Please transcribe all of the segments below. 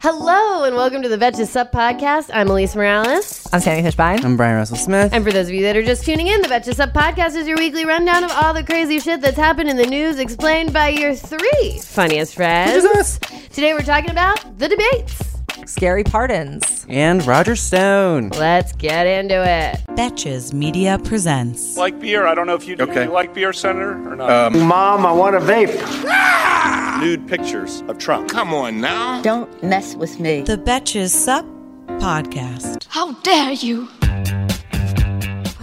Hello and welcome to the Betches Sup podcast. I'm Alise Morales. I'm Sami Fishbein. I'm Bryan Russell Smith. And for those of you that are just tuning in, the Betches Sup podcast is your weekly rundown of all the crazy shit that's happened in the news, explained by your three funniest friends. Today we're talking about the debates. Scary pardons. And Roger Stone. Let's get into it. Betches Media presents. like beer. I don't know if you, Okay. you like beer, Senator, or not. Um, Mom, I want a vape. Ah! Nude pictures of Trump. Come on now. Don't mess with me. The Betches Sup podcast. How dare you!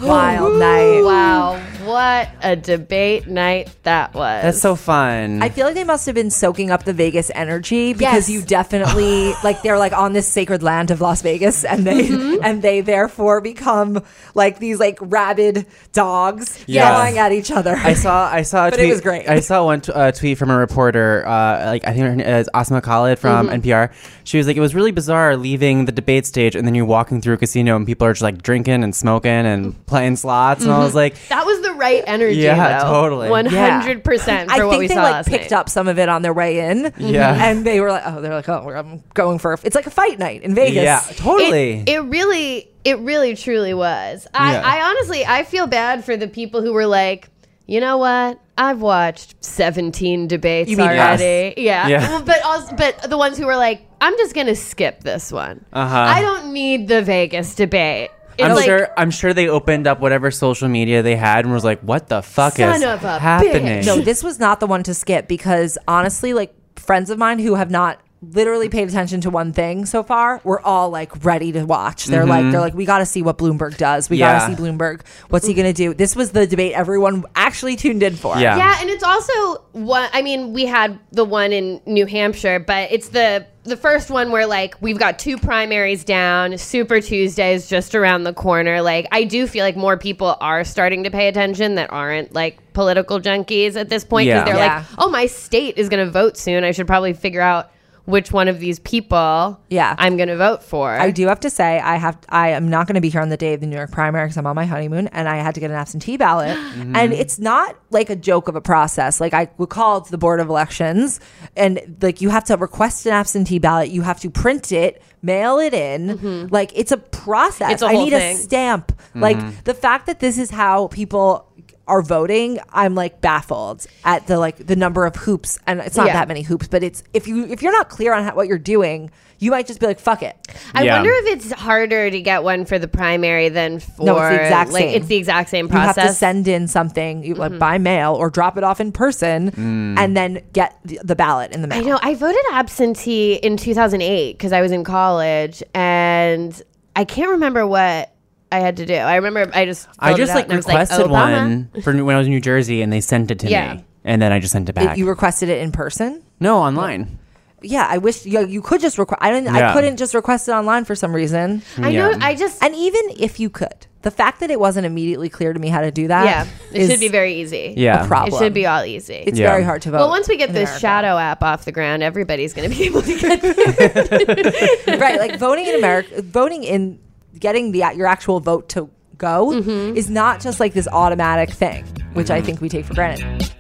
Wild night. Wow, what a debate night that was. That's so fun. I feel like they must have been soaking up the Vegas energy because Yes. you definitely like they're like on this sacred land of Las Vegas and they Mm-hmm. and they therefore become like these like rabid dogs Yes. yelling at each other. I saw I saw a But it tweet. was great. I saw one t- uh, tweet from a reporter, uh, like I think her name is Asma Khalid from Mm-hmm. NPR. She was like, it was really bizarre leaving the debate stage and then you're walking through a casino and people are just like drinking and smoking and playing slots, and I was like, that was the right energy. Yeah, though. totally. Hundred percent I for what think we they saw like picked night. up some of it on their way in. Yeah. And they were like, oh, they're like, oh, I'm going for a, it's like a fight night in Vegas. yeah, totally. It, it really, it really, truly was. I, Yeah. I honestly, I feel bad for the people who were like, you know what? I've watched 17 debates You mean already. Yeah. Yeah. Well, But also, but the ones who were like, I'm just gonna skip this one. Uh-huh. I don't need the Vegas debate. It's I'm like, sure. I'm sure they opened up whatever social media they had and was like, "What the fuck Son is of a happening?" bitch. No, this was not the one to skip because honestly, like friends of mine who have not literally paid attention to one thing so far, we're all like ready to watch. They're like, mm-hmm. they're like, we got to see what Bloomberg does. We Yeah. got to see Bloomberg. What's he gonna do? This was the debate everyone actually tuned in for. Yeah. Yeah, and it's also what I mean, we had the one in New Hampshire, but it's the the first one where like we've got two primaries down. Super Tuesday is just around the corner. Like, I do feel like more people are starting to pay attention that aren't like political junkies at this point because Yeah. they're Yeah. like, oh, my state is going to vote soon. I should probably figure out which one of these people Yeah. I'm going to vote for. I do have to say, I have. I am not going to be here on the day of the New York primary because I'm on my honeymoon, and I had to get an absentee ballot. Mm-hmm. And it's not like a joke of a process. Like I would call the board of elections, and like you have to request an absentee ballot. You have to print it, mail it in. Mm-hmm. Like it's a process. It's a I whole need thing. a stamp. Like mm-hmm. the fact that this is how people are voting i'm like baffled at the like the number of hoops and it's not Yeah. that many hoops but it's if you if you're not clear on how, what you're doing you might just be like fuck it I Yeah. wonder if it's harder to get one for the primary than for No, it's the exact like same. it's the exact same process. You have to send in something you, Mm-hmm. like by mail or drop it off in person, and then get the, the ballot in the mail. I know. I voted absentee in 2008 because I was in college, and I can't remember what I had to do. I remember I just I just like I was requested Obama. one for when I was in New Jersey, and they sent it to Yeah. me, and then I just sent it It- back. you requested it in person. no, online. Yeah, I wish you, you could just request. I didn't. I couldn't just request it online for some reason. I know. I just And even if you could, the fact that it wasn't immediately clear to me how to do that, yeah. It is should be very easy. Yeah. a problem. It should be all easy. It's Yeah. very hard to vote. well, once we get in this America. shadow app off the ground, everybody's going to be able to get through. right? Like voting in America, voting in getting the your actual vote to go Mm-hmm. is not just like this automatic thing, which I think we take for granted.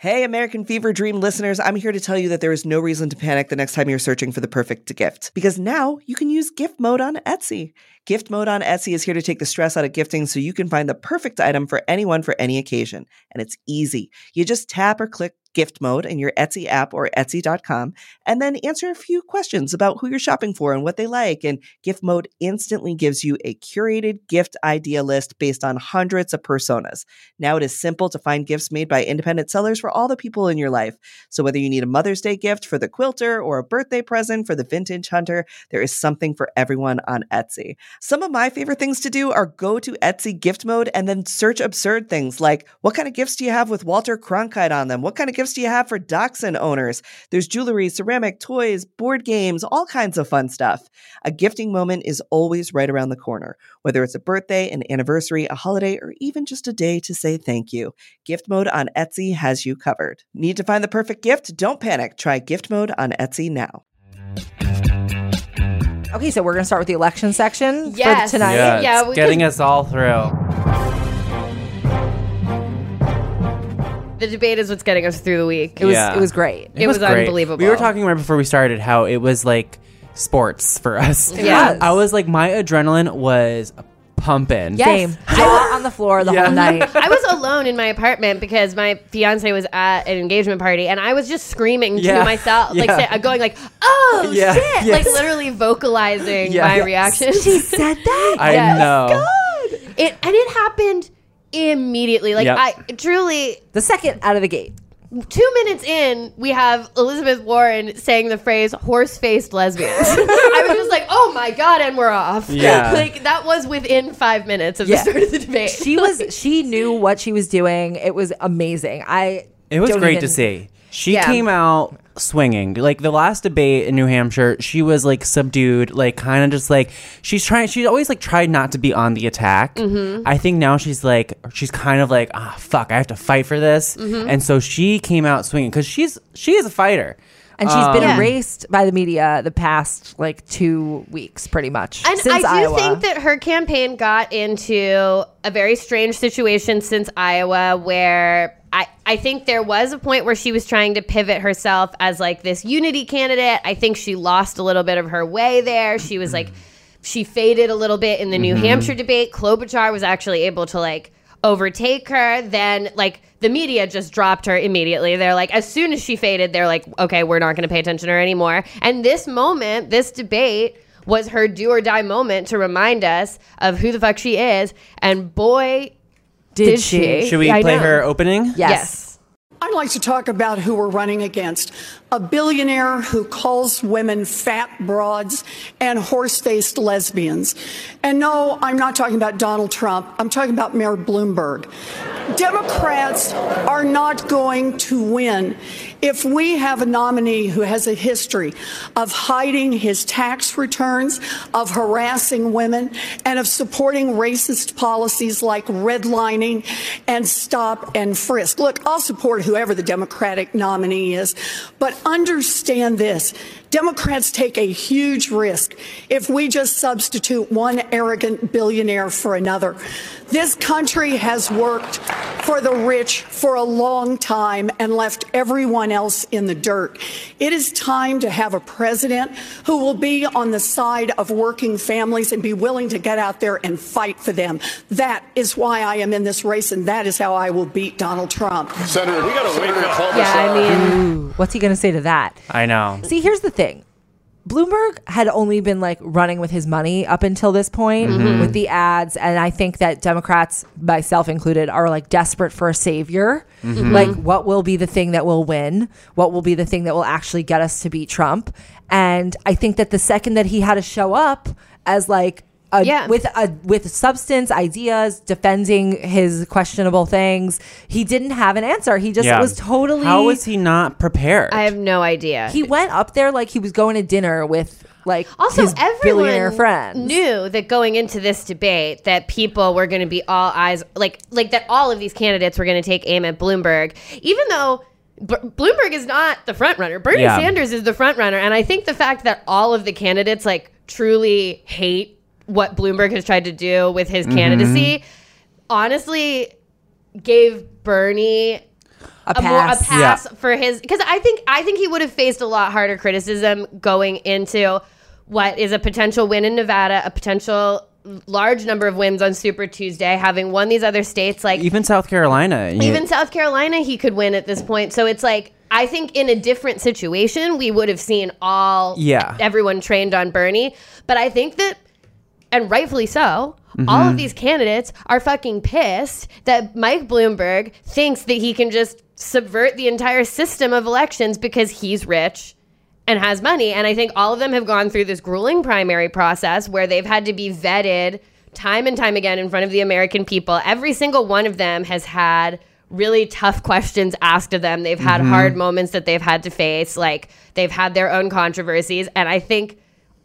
Hey, American Fever Dream listeners, I'm here to tell you that there is no reason to panic the next time you're searching for the perfect gift. Because now you can use gift mode on Etsy. Gift mode on Etsy is here to take the stress out of gifting so you can find the perfect item for anyone for any occasion. And it's easy. You just tap or click gift mode in your Etsy app or Etsy.com and then answer a few questions about who you're shopping for and what they like. And gift mode instantly gives you a curated gift idea list based on hundreds of personas. Now it is simple to find gifts made by independent sellers for all the people in your life. So whether you need a Mother's Day gift for the quilter or a birthday present for the vintage hunter, there is something for everyone on Etsy. Some of my favorite things to do are go to Etsy gift mode and then search absurd things like what kind of gifts do you have with Walter Cronkite on them? What kind of gifts do you have for Dachshund owners? There's jewelry, ceramic, toys, board games, all kinds of fun stuff. A gifting moment is always right around the corner, whether it's a birthday, an anniversary, a holiday, or even just a day to say thank you. Gift mode on Etsy has you covered. Need to find the perfect gift? Don't panic. Try gift mode on Etsy now. Okay, so we're gonna start with the election section Yes. for tonight. Yeah, Yeah, it's we getting could- us all through. The debate is what's getting us through the week. It was Yeah. it was great. It was great. unbelievable. We were talking right before we started how it was like sports for us. Yeah. I was like, my adrenaline was pumping. Yes. Same. Jaw on the floor the Yeah. whole night. I was alone in my apartment because my fiance was at an engagement party, and I was just screaming Yeah. to myself, like Yeah. say, uh, going like, "Oh Yeah. shit!" Yes. Like literally vocalizing Yeah. my Yes. reaction. she said that. I Yes. know. it and it happened immediately. Like Yep. I truly, The second out of the gate. Two minutes in, we have Elizabeth Warren saying the phrase "horse-faced lesbians." I was just like, "Oh my god!" And we're off. Yeah. like that was within five minutes of Yeah. the start of the debate. She was she knew what she was doing. It was amazing. I It was don't great even- to see. She Yeah. came out swinging. Like the last debate in New Hampshire, she was like subdued, like kind of just like she's trying. She's always like tried not to be on the attack. Mm-hmm. I think now she's like she's kind of like ah fuck, I have to fight for this, Mm-hmm. and so she came out swinging because she's she is a fighter. And she's been um, Yeah. erased by the media the past like two weeks, pretty much. And since I do Iowa. think that her campaign got into a very strange situation since Iowa where I, I think there was a point where she was trying to pivot herself as like this unity candidate. I think she lost a little bit of her way there. She was like she faded a little bit in the New mm-hmm. Hampshire debate. Klobuchar was actually able to like overtake her. Then like the media just dropped her immediately. They're like as soon as she faded, they're like, okay, we're not going to pay attention to her anymore. And this moment, this debate was her do or die moment to remind us of who the fuck she is. And boy, did, did she? she? Should we I play know. her opening? Yes. yes. I'd like to talk about who we're running against. A billionaire who calls women fat broads and horse faced lesbians. And no, I'm not talking about Donald Trump. I'm talking about Mayor Bloomberg. Democrats are not going to win if we have a nominee who has a history of hiding his tax returns, of harassing women, and of supporting racist policies like redlining and stop and frisk. Look, I'll support whoever the Democratic nominee is, but understand this. Democrats take a huge risk if we just substitute one arrogant billionaire for another. This country has worked for the rich for a long time and left everyone else in the dirt. It is time to have a president who will be on the side of working families and be willing to get out there and fight for them. That is why I am in this race, and that is how I will beat Donald Trump. Senator, we got to wake up Yeah, I mean, What's he going to say to that? I know. See, here's the thing. Bloomberg had only been like running with his money up until this point Mm-hmm. with the ads. And I think that Democrats, myself included, are like desperate for a savior. Mm-hmm. Like, what will be the thing that will win? What will be the thing that will actually get us to beat Trump? And I think that the second that he had to show up as like, a, Yeah. with a with substance ideas defending his questionable things he didn't have an answer he just Yeah. was totally How was he not prepared? I have no idea. he went up there like he was going to dinner with like also, his billionaire everyone friends. knew that going into this debate, that people were going to be all eyes, like like that. All of these candidates were going to take aim at Bloomberg, even though. B- Bloomberg is not the front runner. Bernie Yeah. Sanders is the front runner, and I think the fact that all of the candidates like truly hate what Bloomberg has tried to do with his candidacy, mm-hmm. honestly, gave Bernie a a more a pass. pass for his because I think I think he would have faced a lot harder criticism going into what is a potential win in Nevada, a potential large number of wins on Super Tuesday, having won these other states like Even South Carolina. you- even South Carolina he could win at this point. So it's like I think in a different situation we would have seen all Yeah. everyone trained on Bernie, but I think that and rightfully so. Mm-hmm. All of these candidates are fucking pissed that Mike Bloomberg thinks that he can just subvert the entire system of elections because he's rich and has money. And I think all of them have gone through this grueling primary process where they've had to be vetted time and time again in front of the American people. Every single one of them has had really tough questions asked of them. They've had hard moments that they've had to face. Like they've had their own controversies. And I think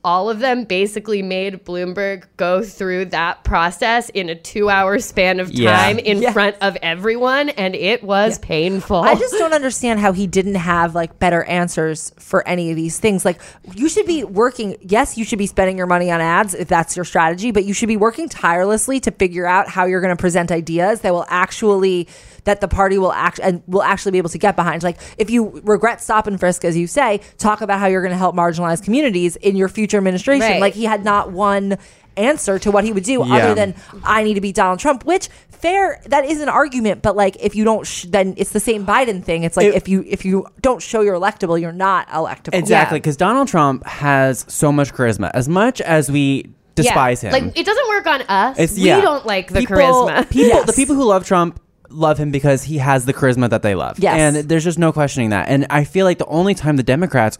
all of them basically made Bloomberg go through that process in a two hour span of Yeah. time in Yeah. front of everyone. And it was painful. I just don't understand how he didn't have like better answers for any of these things. Like you should be working. Yes, you should be spending your money on ads if that's your strategy, but you should be working tirelessly to figure out how you're going to present ideas that will actually that the party will act and will actually be able to get behind. Like if you regret stop and frisk, as you say, talk about how you're going to help marginalized communities in your future administration. Right. Like he had not one answer to what he would do Yeah. other than I need to beat Donald Trump, which fair that is an argument, but like if you don't, sh- then it's the same Biden thing. It's like It- if you if you don't show you're electable, you're not electable. Exactly, because Donald Trump has so much charisma. As much as we Yeah. despise him, Like it doesn't work on us. It's we yeah. don't like the people, charisma. People, Yes. the people who love Trump love him because he has the charisma that they love. Yes. and there's just no questioning that. And I feel like the only time the Democrats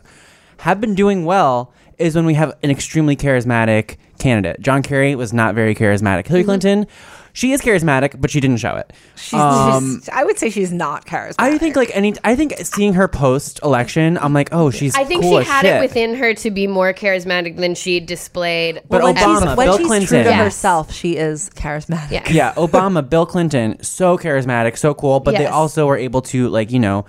have been doing well is when we have an extremely charismatic candidate. John Kerry was not very charismatic. Hillary mm-hmm. Clinton, she is charismatic, but she didn't show it. She's, Um, she's- I would say she's not charismatic. I think like any. I think seeing her post election, I'm like, oh, she's. I think cool she as had shit. it within her to be more charismatic than she displayed. But when Obama, she's, when Bill she's Clinton. true to Yes. herself, she is charismatic. Yeah. yeah, Obama, Bill Clinton, so charismatic, so cool, but they Yes. also were able to like you know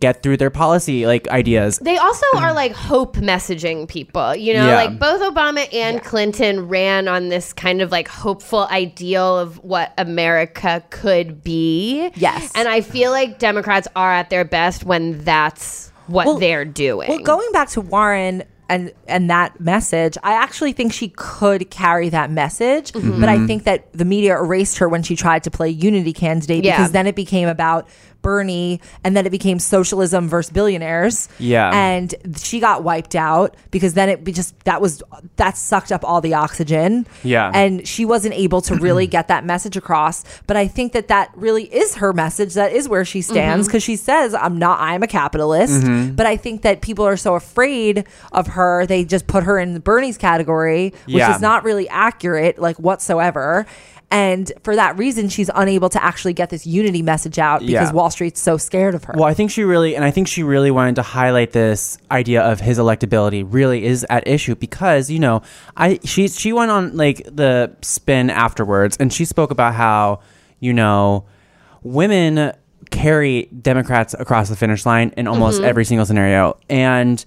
get through their policy like ideas. They also are like hope messaging people, you know, Yeah. like both Obama and Clinton ran on this kind of like hopeful ideal of what America could be. Yes. And I feel like Democrats are at their best when that's what Well- they're doing. Well, going back to Warren and and that message, I actually think she could carry that message, Mm-hmm. but I think that the media erased her when she tried to play unity candidate Yeah. because then it became about Bernie and then it became socialism versus billionaires. Yeah. And she got wiped out because then it just that was that sucked up all the oxygen. Yeah. And she wasn't able to really get that message across, but I think that that really is her message. That is where she stands Mm-hmm. because she says, "I'm not. I'm a capitalist." But I think that people are so afraid of her, they just put her in Bernie's category, which Yeah. is not really accurate, like whatsoever. And for that reason, she's unable to actually get this unity message out because Yeah. Wall Street's so scared of her. Well, I think she really, and I think she really wanted to highlight this idea of his electability really is at issue because you know, I she she went on like the spin afterwards, and she spoke about how you know, women carry Democrats across the finish line in almost mm-hmm. every single scenario, and.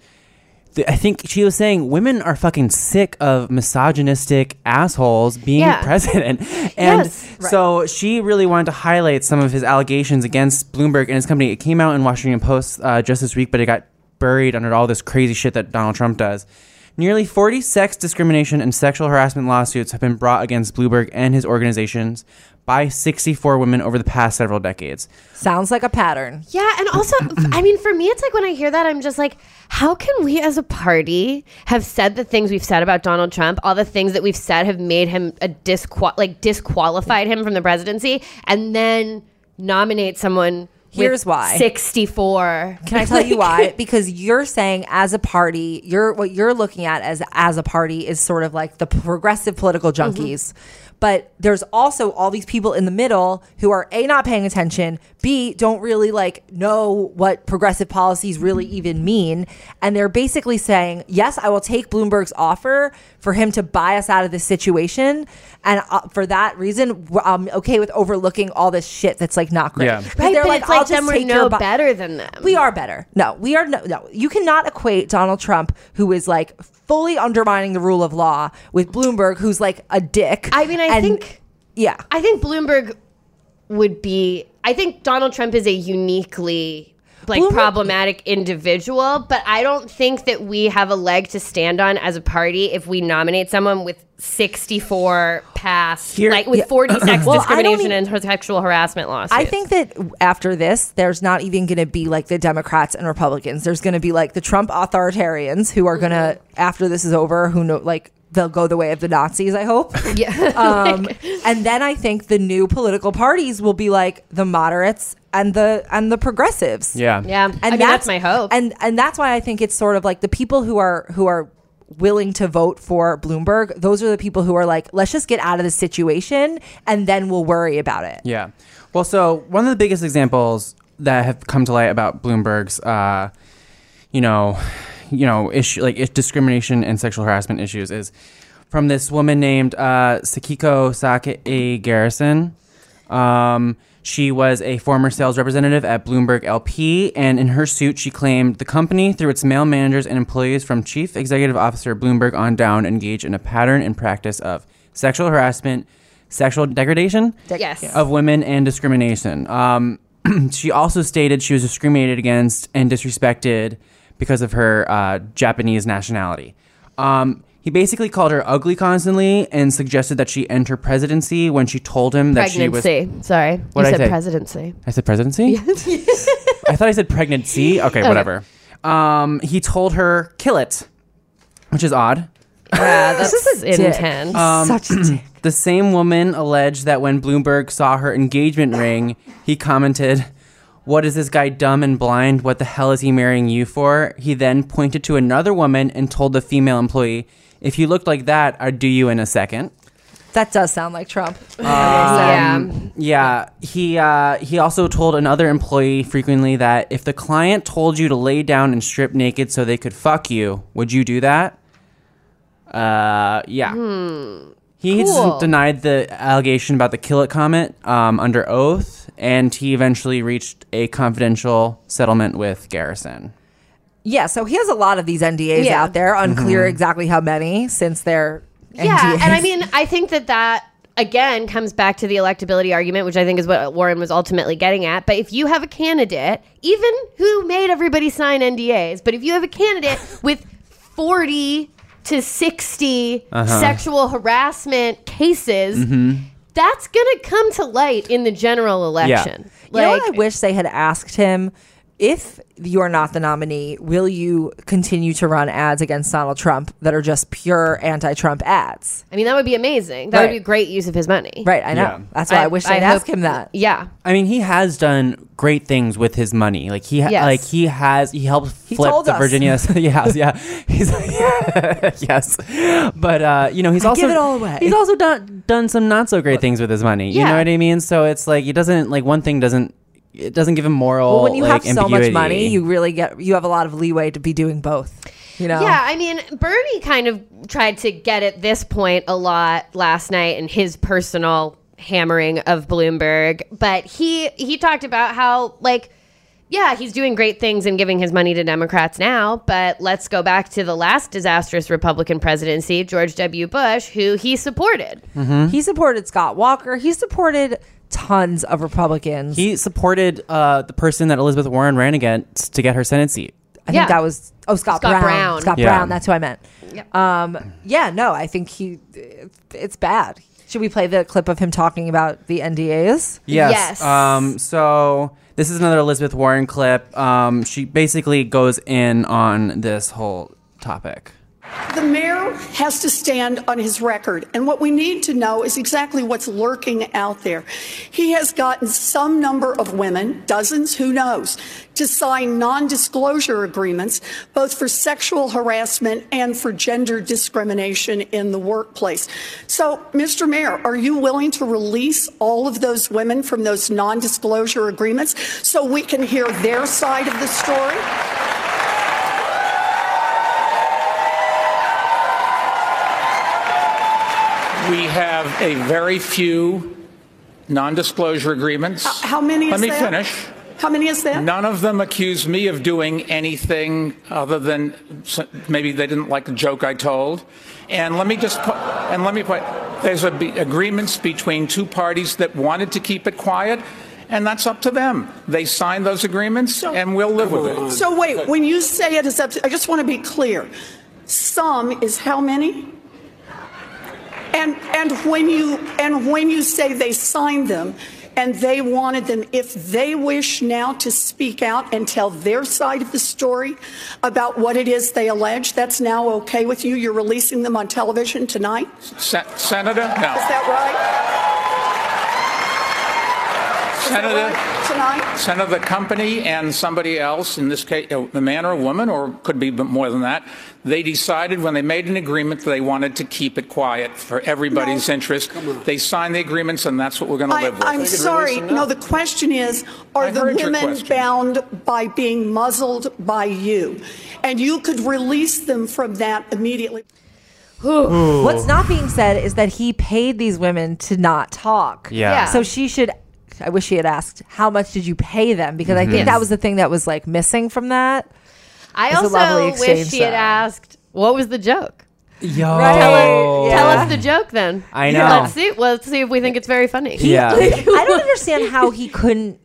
I think she was saying women are fucking sick of misogynistic assholes being Yeah. president. And Yes. so she really wanted to highlight some of his allegations against Bloomberg and his company. It came out in Washington Post uh, just this week, but it got buried under all this crazy shit that Donald Trump does. Nearly 40 sex discrimination and sexual harassment lawsuits have been brought against Bloomberg and his organizations by 64 women over the past several decades. Sounds like a pattern. Yeah, and also, I mean, for me, it's like when I hear that, I'm just like, how can we as a party have said the things we've said about Donald Trump, all the things that we've said have made him a disqual like disqualified him from the presidency, and then nominate someone? Here's with why. 64. Can I tell you why? Because you're saying as a party, you're what you're looking at as as a party is sort of like the progressive political junkies. Mm-hmm. But there's also all these people in the middle who are A not paying attention, B don't really like know what progressive policies really even mean, and they're basically saying, "Yes, I will take Bloomberg's offer for him to buy us out of this situation." And uh, for that reason, i'm okay with overlooking all this shit that's like not great. Yeah. Right, they're but like, it's like "I'll just then we're take no your bu- better than them. we are better. No, we are no, no. You cannot equate Donald Trump, who is like fully undermining the rule of law, with Bloomberg, who's like a dick. I mean, I And- think yeah, I think Bloomberg would be. I think Donald Trump is a uniquely like problematic individual, but I don't think that we have a leg to stand on as a party if we nominate someone with 64 past, Here- like with Yeah. 40 sex Well, I don't discrimination even- and sexual harassment lawsuits. I think that after this, there's not even going to be like the Democrats and Republicans. There's going to be like the Trump authoritarians who are going to, mm-hmm. after this is over, who know like they'll go the way of the Nazis. I hope. Yeah. Um, and then I think the new political parties will be like the moderates and the and the progressives. Yeah. yeah. And I mean, that's my hope. And and that's why I think it's sort of like the people who are who are willing to vote for Bloomberg. Those are the people who are like, let's just get out of the situation and then we'll worry about it. Yeah. Well, so one of the biggest examples that have come to light about Bloomberg's, uh, you know, you know, issue like is discrimination and sexual harassment issues is from this woman named uh, Sekiko Sakai Garrison. Um, she was a former sales representative at Bloomberg LP, and in her suit, she claimed the company, through its male managers and employees from Chief Executive Officer Bloomberg on down, engaged in a pattern and practice of sexual harassment, sexual degradation yes. of women and discrimination. Um, she also stated she was discriminated against and disrespected because of her uh, Japanese nationality. Um, he basically called her ugly constantly and suggested that she enter presidency when she told him that she was. presidency. Sorry. What'd I you said say? presidency. I said presidency? I thought I said pregnancy. Okay, whatever. Um, he told her, kill it, which is odd. Yeah, that's is intense. Um, Such a dick. The same woman alleged that when Bloomberg saw her engagement ring, he commented, What is this guy dumb and blind? What the hell is he marrying you for? He then pointed to another woman and told the female employee, If you looked like that, I'd do you in a second. That does sound like Trump. yeah. Yeah, he uh, he also told another employee frequently that if the client told you to lay down and strip naked so they could fuck you, would you do that? Uh, yeah. He Cool. denied the allegation about the kill it comment um, under oath, and he eventually reached a confidential settlement with Garrison. Yeah, so he has a lot of these NDAs Yeah. out there. Unclear Mm-hmm. exactly how many since they're Yeah, NDAs. and I mean, I think that that again comes back to the electability argument, which I think is what Warren was ultimately getting at. But if you have a candidate, even who made everybody sign NDAs, but if you have a candidate with forty to 60 Uh-huh. sexual harassment cases, Mm-hmm. that's gonna come to light in the general election. You know what I wish they had asked him? If you're not the nominee, will you continue to run ads against Donald Trump that are just pure anti-Trump ads? I mean, that would be amazing. That Right. would be a great use of his money. Right, I know. Yeah. That's why I, wish I'd hope- ask him that. Yeah. I mean, he has done great things with his money. Like he, ha- Yes. like he has, he helped flip told the us. Virginia. he has, yeah. He's like yes, but uh, you know, he's I also give it all away. He's also done done some not so great things with his money. You Yeah. know what I mean? So it's like he doesn't like one thing doesn't it doesn't give him moral. Well, when you like, have so much money, you really get you have a lot of leeway to be doing both. You know? Yeah, I mean, Bernie kind of tried to get at this point a lot last night in his personal hammering of Bloomberg, but he he talked about how like yeah, he's doing great things and giving his money to Democrats now, but let's go back to the last disastrous Republican presidency, George W. Bush, who he supported. Mm-hmm. He supported Scott Walker. He supported tons of Republicans. He supported uh, the person that Elizabeth Warren ran against to get her Senate seat. I Yeah. think that was oh Scott, Scott Brown. Brown. Scott Yeah. Brown. That's who I meant. Yep. Um, yeah, no, I think he. It's bad. Should we play the clip of him talking about the NDAs? Yes. Yes. Um, so this is another Elizabeth Warren clip. Um, she basically goes in on this whole topic. The mayor has to stand on his record, and what we need to know is exactly what's lurking out there. He has gotten some number of women, dozens, who knows, to sign non disclosure agreements, both for sexual harassment and for gender discrimination in the workplace. So, Mr. Mayor, are you willing to release all of those women from those non disclosure agreements so we can hear their side of the story? We have a very few non-disclosure agreements. How many is Let me that? finish. How many is that? None of them accuse me of doing anything other than maybe they didn't like the joke I told. And let me just put, and let me put, there's a be, agreements between two parties that wanted to keep it quiet, and that's up to them. They signed those agreements, and we'll live with it. So wait, when you say it is up to, I just want to be clear. Some is how many? And and when you and when you say they signed them and they wanted them, if they wish now to speak out and tell their side of the story about what it is they allege, that's now okay with you. You're releasing them on television tonight? Se- Senator? Is that right? Senator? Right? Tonight? Senator, the company and somebody else, in this case, uh, a man or a woman, or could be more than that, they decided when they made an agreement that they wanted to keep it quiet for everybody's interest. They signed the agreements, and that's what we're going to live with. I'm sorry. No, the question is are I the women bound by being muzzled by you? And you could release them from that immediately. What's not being said is that he paid these women to not talk. Yeah. Yeah. So she should. I wish he had asked, "How much did you pay them?" Because I think mm-hmm. Yes. that was the thing that was like missing from that. I It's a lovely also wish exchange, she had though. asked, what was the joke? Yo. Right. Tell, us, tell us the joke then. I know. Let's see. Let's see if we think it's very funny. Yeah. I don't understand how he couldn't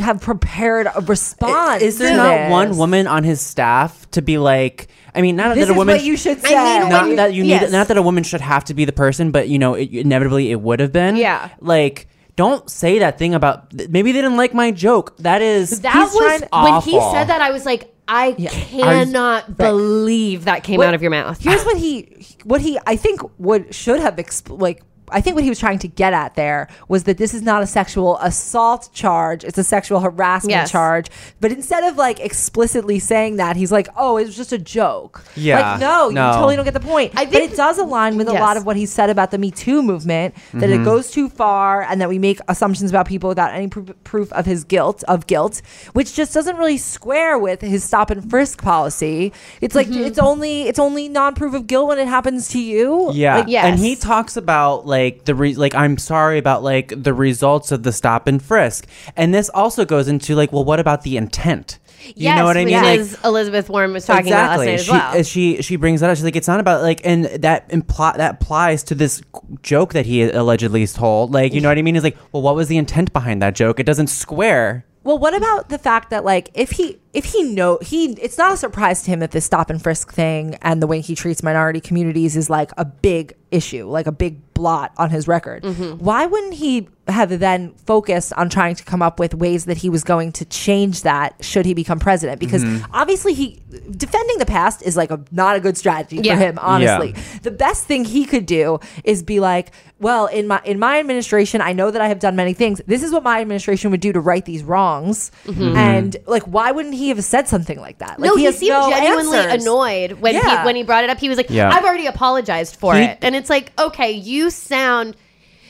have prepared a response. Is there to not this. one woman on his staff to be like? I mean, not This that a is woman. what you should I say. mean, not when you- that you need. yes. Not that a woman should have to be the person, but you know, it, inevitably it would have been. Yeah. Like, don't say that thing about. Maybe they didn't like my joke. That is. That was when he said that. I was like, I cannot believe that came What- out of your mouth. Here's what he, what he, I think, what should have like. I think what he was trying to get at there was that this is not a sexual assault charge; it's a sexual harassment Yes. charge. But instead of like explicitly saying that, he's like, "Oh, it was just a joke." Yeah. like no, No. you totally don't get the point. I but think- it does align with a lot of what he said about the Me Too movement that Mm-hmm. it goes too far and that we make assumptions about people without any pr- proof of his guilt of guilt, which just doesn't really square with his stop and frisk policy. It's like Mm-hmm. it's only it's only non-proof of guilt when it happens to you. Yeah, Like, yes. and he talks about like the re- like I'm sorry about like the results of the stop and frisk, and this also goes into like, well, what about the intent? You yes, know what I mean? Like, Elizabeth Warren was talking about last night as she, well. she she brings that up. She's like, it's not about like, and that imply that applies to this joke that he allegedly told. Like, you know what I mean? He's like, well, what was the intent behind that joke? It doesn't square. Well, what about the fact that like if he if he know he it's not a surprise to him that this stop and frisk thing and the way he treats minority communities is like a big issue, like a big blot on his record. Mm-hmm. Why wouldn't he have then focused on trying to come up with ways that he was going to change that should he become president? Because mm-hmm. obviously he defending the past is like a not a good strategy Yeah. for him, honestly. The best thing he could do is be like, well, in my in my administration, I know that I have done many things. This is what my administration would do to right these wrongs. Mm-hmm. And like, why wouldn't he have said something like that? Like, no, he, has seemed no genuinely answers. annoyed when Yeah. he when he brought it up. He was like, Yeah. "I've already apologized for He- it," and it's like, okay, you sound,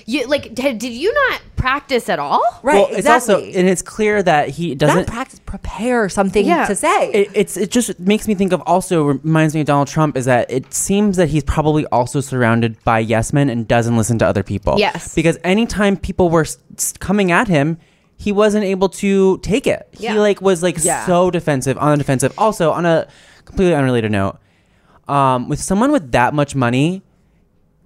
you like, did, did you not practice at all? Right, well, it's also exactly. and it's clear that he doesn't. practice, prepare something Yeah. to say. it, it's it just makes me think of also reminds me of Donald Trump is that it seems that he's probably also surrounded by yes men and doesn't listen to other people. Yes. because anytime people were s- s- coming at him, he wasn't able to take it. Yeah. He like was like Yeah. so defensive on the defensive. Also on a completely unrelated note, um, with someone with that much money,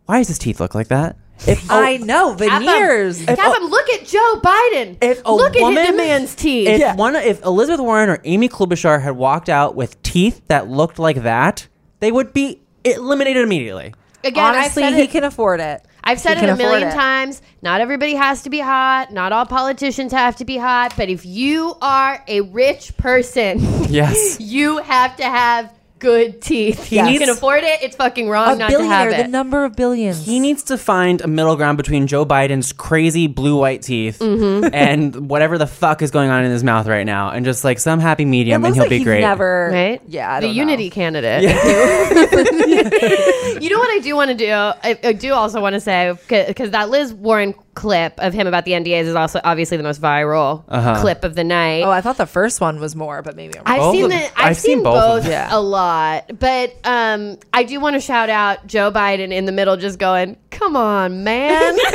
why does his teeth look like that? If I know veneers. Have him look at Joe Biden. if a look woman, at the man's teeth. If one, if Elizabeth Warren or Amy Klobuchar had walked out with teeth that looked like that, they would be eliminated immediately. Again, Honestly, I've said he it, can afford it. I've said it a million it. times. Not everybody has to be hot. Not all politicians have to be hot. But if you are a rich person, Yes. you have to have good teeth. Yes. Can afford it. It's fucking wrong A not to have billionaire, it. the number of billions. He needs to find a middle ground between Joe Biden's crazy blue white teeth Mm-hmm. and whatever the fuck is going on in his mouth right now, and just like some happy medium, and he'll like be he's great. never. right? Yeah, I the don't know. unity candidate. you know what I do want to do? I, I do also want to say because that Liz Warren clip of him about the NDAs is also obviously the most viral Uh-huh. clip of the night. Oh, I thought the first one was more, but maybe I'm wrong. I've Both seen of- the I've, I've seen, seen both both. Yeah. a lot, but um, I do want to shout out Joe Biden in the middle, just going, "Come on, man!"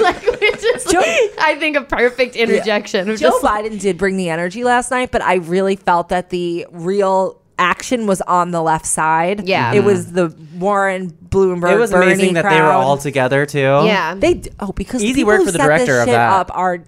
like, which is, Joe- I think, a perfect interjection. of Joe just like- Biden did bring the energy last night, but I really felt that the real action was on the left side. Yeah. it was the Warren Bloomberg. It was Bernie amazing that they were all together too. yeah, They oh because Easy work for the director of that. Up are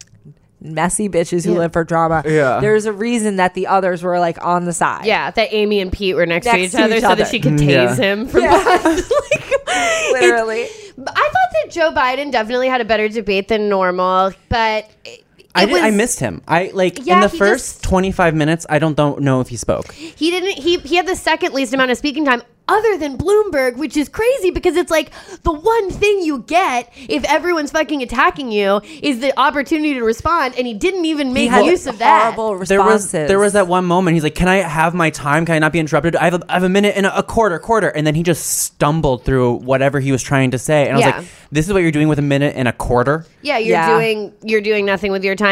messy bitches who Yeah. live for drama. Yeah. there's a reason that the others were like on the side. yeah, that Amy and Pete were next, to each to other each so other. that she could Mm, tase yeah. him from Yeah. behind. Like, literally. it's- I thought that Joe Biden definitely had a better debate than normal, but it, I, it did, I missed him. I like Yeah, in the first just- 25 minutes. I don't don't know if he spoke. He didn't. He he had the second least amount of speaking time, other than Bloomberg, which is crazy because it's like the one thing you get if everyone's fucking attacking you is the opportunity to respond, and he didn't even make had use of that. horrible There was there was that one moment. He's like, "Can I have my time? Can I not be interrupted? I have a, I have a minute and a, a quarter, quarter." And then he just stumbled through whatever he was trying to say, and I was Yeah. like, "This is what you're doing with a minute and a quarter." Yeah, you're Yeah. doing you're doing nothing with your time.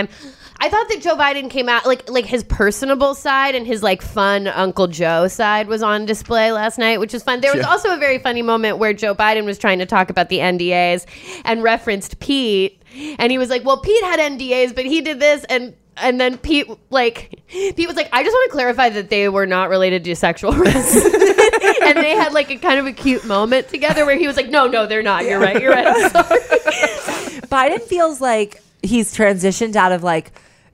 I thought that Joe Biden came out like like his personable side and his like fun Uncle Joe side was on display last night, which was fun. There was Yeah. also a very funny moment where Joe Biden was trying to talk about the NDAs and referenced Pete, and he was like, "Well, Pete had NDAs, but he did this," and and then Pete like Pete was like, "I just want to clarify that they were not related to sexual harassment." and they had like a kind of a cute moment together where he was like, "No, no, they're not. You're right. You're right. Biden feels like he's transitioned out of like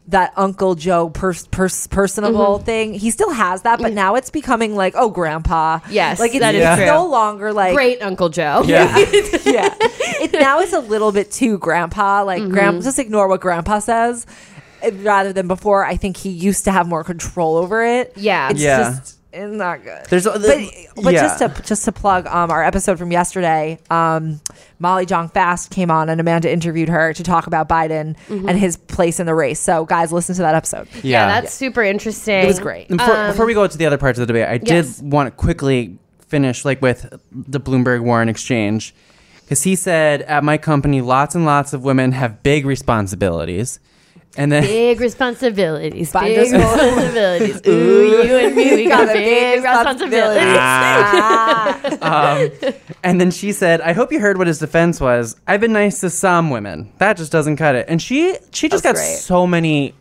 that Uncle Joe pers- pers- personable Mm-hmm. thing. He still has that, but now it's becoming like, oh, Grandpa. Yes, like it's, that is it's true. no longer like Great Uncle Joe. Yeah. yeah. It now it's a little bit too grandpa. Like Mm-hmm. grand just ignore what grandpa says. eh, Rather than before, I think he used to have more control over it. Yeah. It's Yeah. just it's not good. There's a- but but yeah. just to just to plug um our episode from yesterday, um Molly Jong-Fast came on and Amanda interviewed her to talk about Biden Mm-hmm. and his place in the race. So guys, listen to that episode. Yeah, that's super interesting. It was great. And before, Um, before we go to the other parts of the debate, I yes. did want to quickly finish like with the Bloomberg Warren exchange because he said at my company, lots and lots of women have big responsibilities, and then Big responsibilities. Big responsibilities. Ooh, you and me, we got a big big responsibilities. Ah. um, and then she said, "I hope you heard what his defense was. I've been nice to some women. That just doesn't cut it." And she she just That's got great. so many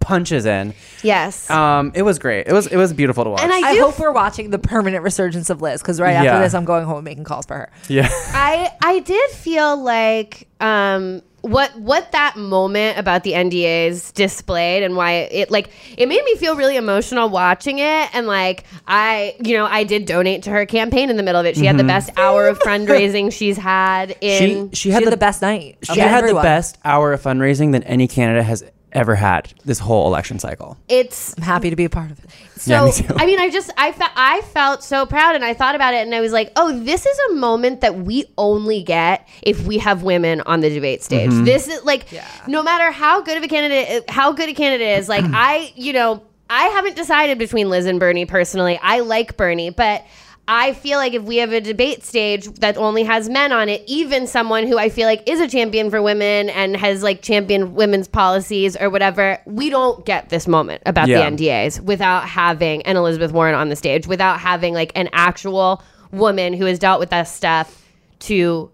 punches in. Yes. Um, it was great. It was it was beautiful to watch. and I I do hope we're watching the permanent resurgence of Liz because right after this, I'm going home and making calls for her. yeah. I I did feel like um what what that moment about the NDAs displayed and why it like it made me feel really emotional watching it and like I you know I did donate to her campaign in the middle of it. She had the best hour of fundraising she's had in Mm-hmm. She she She had had the, the best night. She of had everyone. the best hour of fundraising than any candidate has ever had this whole election cycle. it's I'm happy to be a part of it. So Yeah, me too. I mean, I just I felt I felt so proud, and I thought about it, and I was like, oh, this is a moment that we only get if we have women on the debate stage. Mm-hmm. This is like, no matter how good of a candidate, how good a candidate is, like I, you know, I haven't decided between Liz and Bernie personally. I like Bernie, but. I feel like if we have a debate stage that only has men on it, even someone who I feel like is a champion for women and has like championed women's policies or whatever, we don't get this moment about Yeah. the NDAs without having an Elizabeth Warren on the stage, without having like an actual woman who has dealt with that stuff to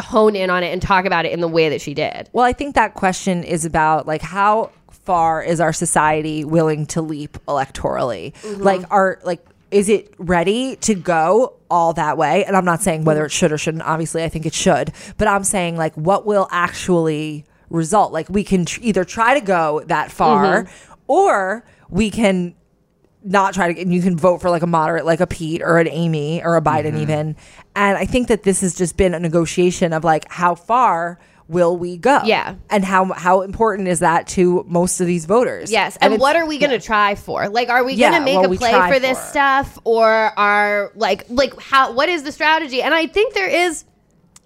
hone in on it and talk about it in the way that she did. Well, I think that question is about like how far is our society willing to leap electorally? Mm-hmm. Like are like is it ready to go all that way? And I'm not saying whether it should or shouldn't. Obviously, I think it should. But I'm saying like what will actually result? Like we can tr- either try to go that far mm-hmm. or we can not try to and you can vote for like a moderate like a Pete or an Amy or a Biden mm-hmm. even. And I think that this has just been a negotiation of like how far will we go? Yeah. And how how important is that to most of these voters? Yes, and, it's- what are we going to try for? Like, are we Yeah, going to make a play try for this for. stuff, or are like like how? What is the strategy? And I think there is,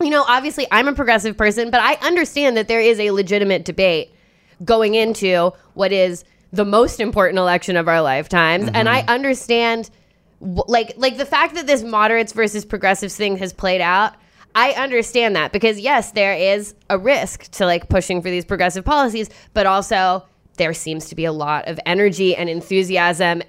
you know, obviously I'm a progressive person, but I understand that there is a legitimate debate going into what is the most important election of our lifetimes, and mm-hmm. I understand, like like the fact that this moderates versus progressives thing has played out. I understand that because yes, there is a risk to like pushing for these progressive policies, but also there seems to be a lot of energy and enthusiasm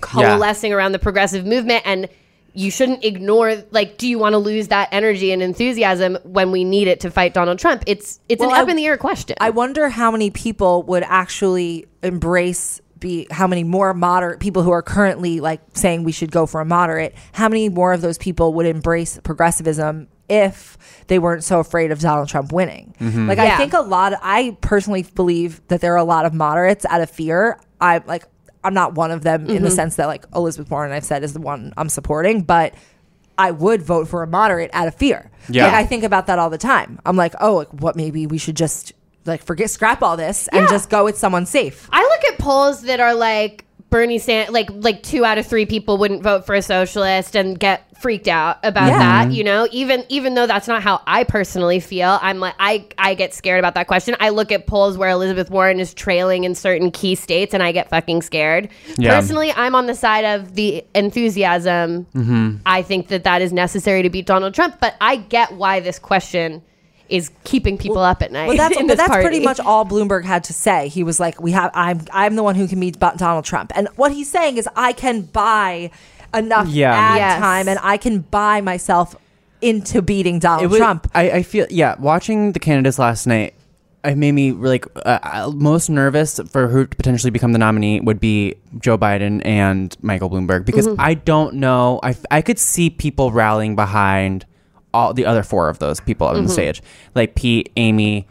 coalescing around the progressive movement and you shouldn't ignore like do you want to lose that energy and enthusiasm when we need it to fight Donald Trump? It's it's Well, an I- up in the air question. I wonder how many people would actually embrace be how many more moderate people who are currently like saying we should go for a moderate, how many more of those people would embrace progressivism if they weren't so afraid of Donald Trump winning? Mm-hmm. Like Yeah. I think a lot I personally believe that there are a lot of moderates out of fear. I like I'm not one of them in the mm-hmm. sense that like Elizabeth Warren I've said is the one I'm supporting, but I would vote for a moderate out of fear. Yeah. Like I think about that all the time. I'm like, oh, like, what? Maybe we should just like forget, scrap all this, and Yeah. just go with someone safe. I look at polls that are like Bernie Sanders, like like two out of three people wouldn't vote for a socialist and get freaked out about Yeah. that. You know, even even though that's not how I personally feel, I'm like I I get scared about that question. I look at polls where Elizabeth Warren is trailing in certain key states, and I get fucking scared. Yeah. Personally, I'm on the side of the enthusiasm. Mm-hmm. I think that that is necessary to beat Donald Trump, but I get why this question is keeping people up at night. Well, that's but this that's pretty much all Bloomberg had to say. He was like, "We have I'm I'm the one who can beat Donald Trump," and what he's saying is, I can buy enough Yeah. ad Yes. time, and I can buy myself into beating Donald was- Trump. I, I feel yeah. Watching the candidates last night, it made me like uh, uh, most nervous for who to potentially become the nominee would be Joe Biden and Michael Bloomberg because Mm-hmm. I don't know. I, I could see people rallying behind all the other four of those people on Mm-hmm. the stage, like Pete, Amy.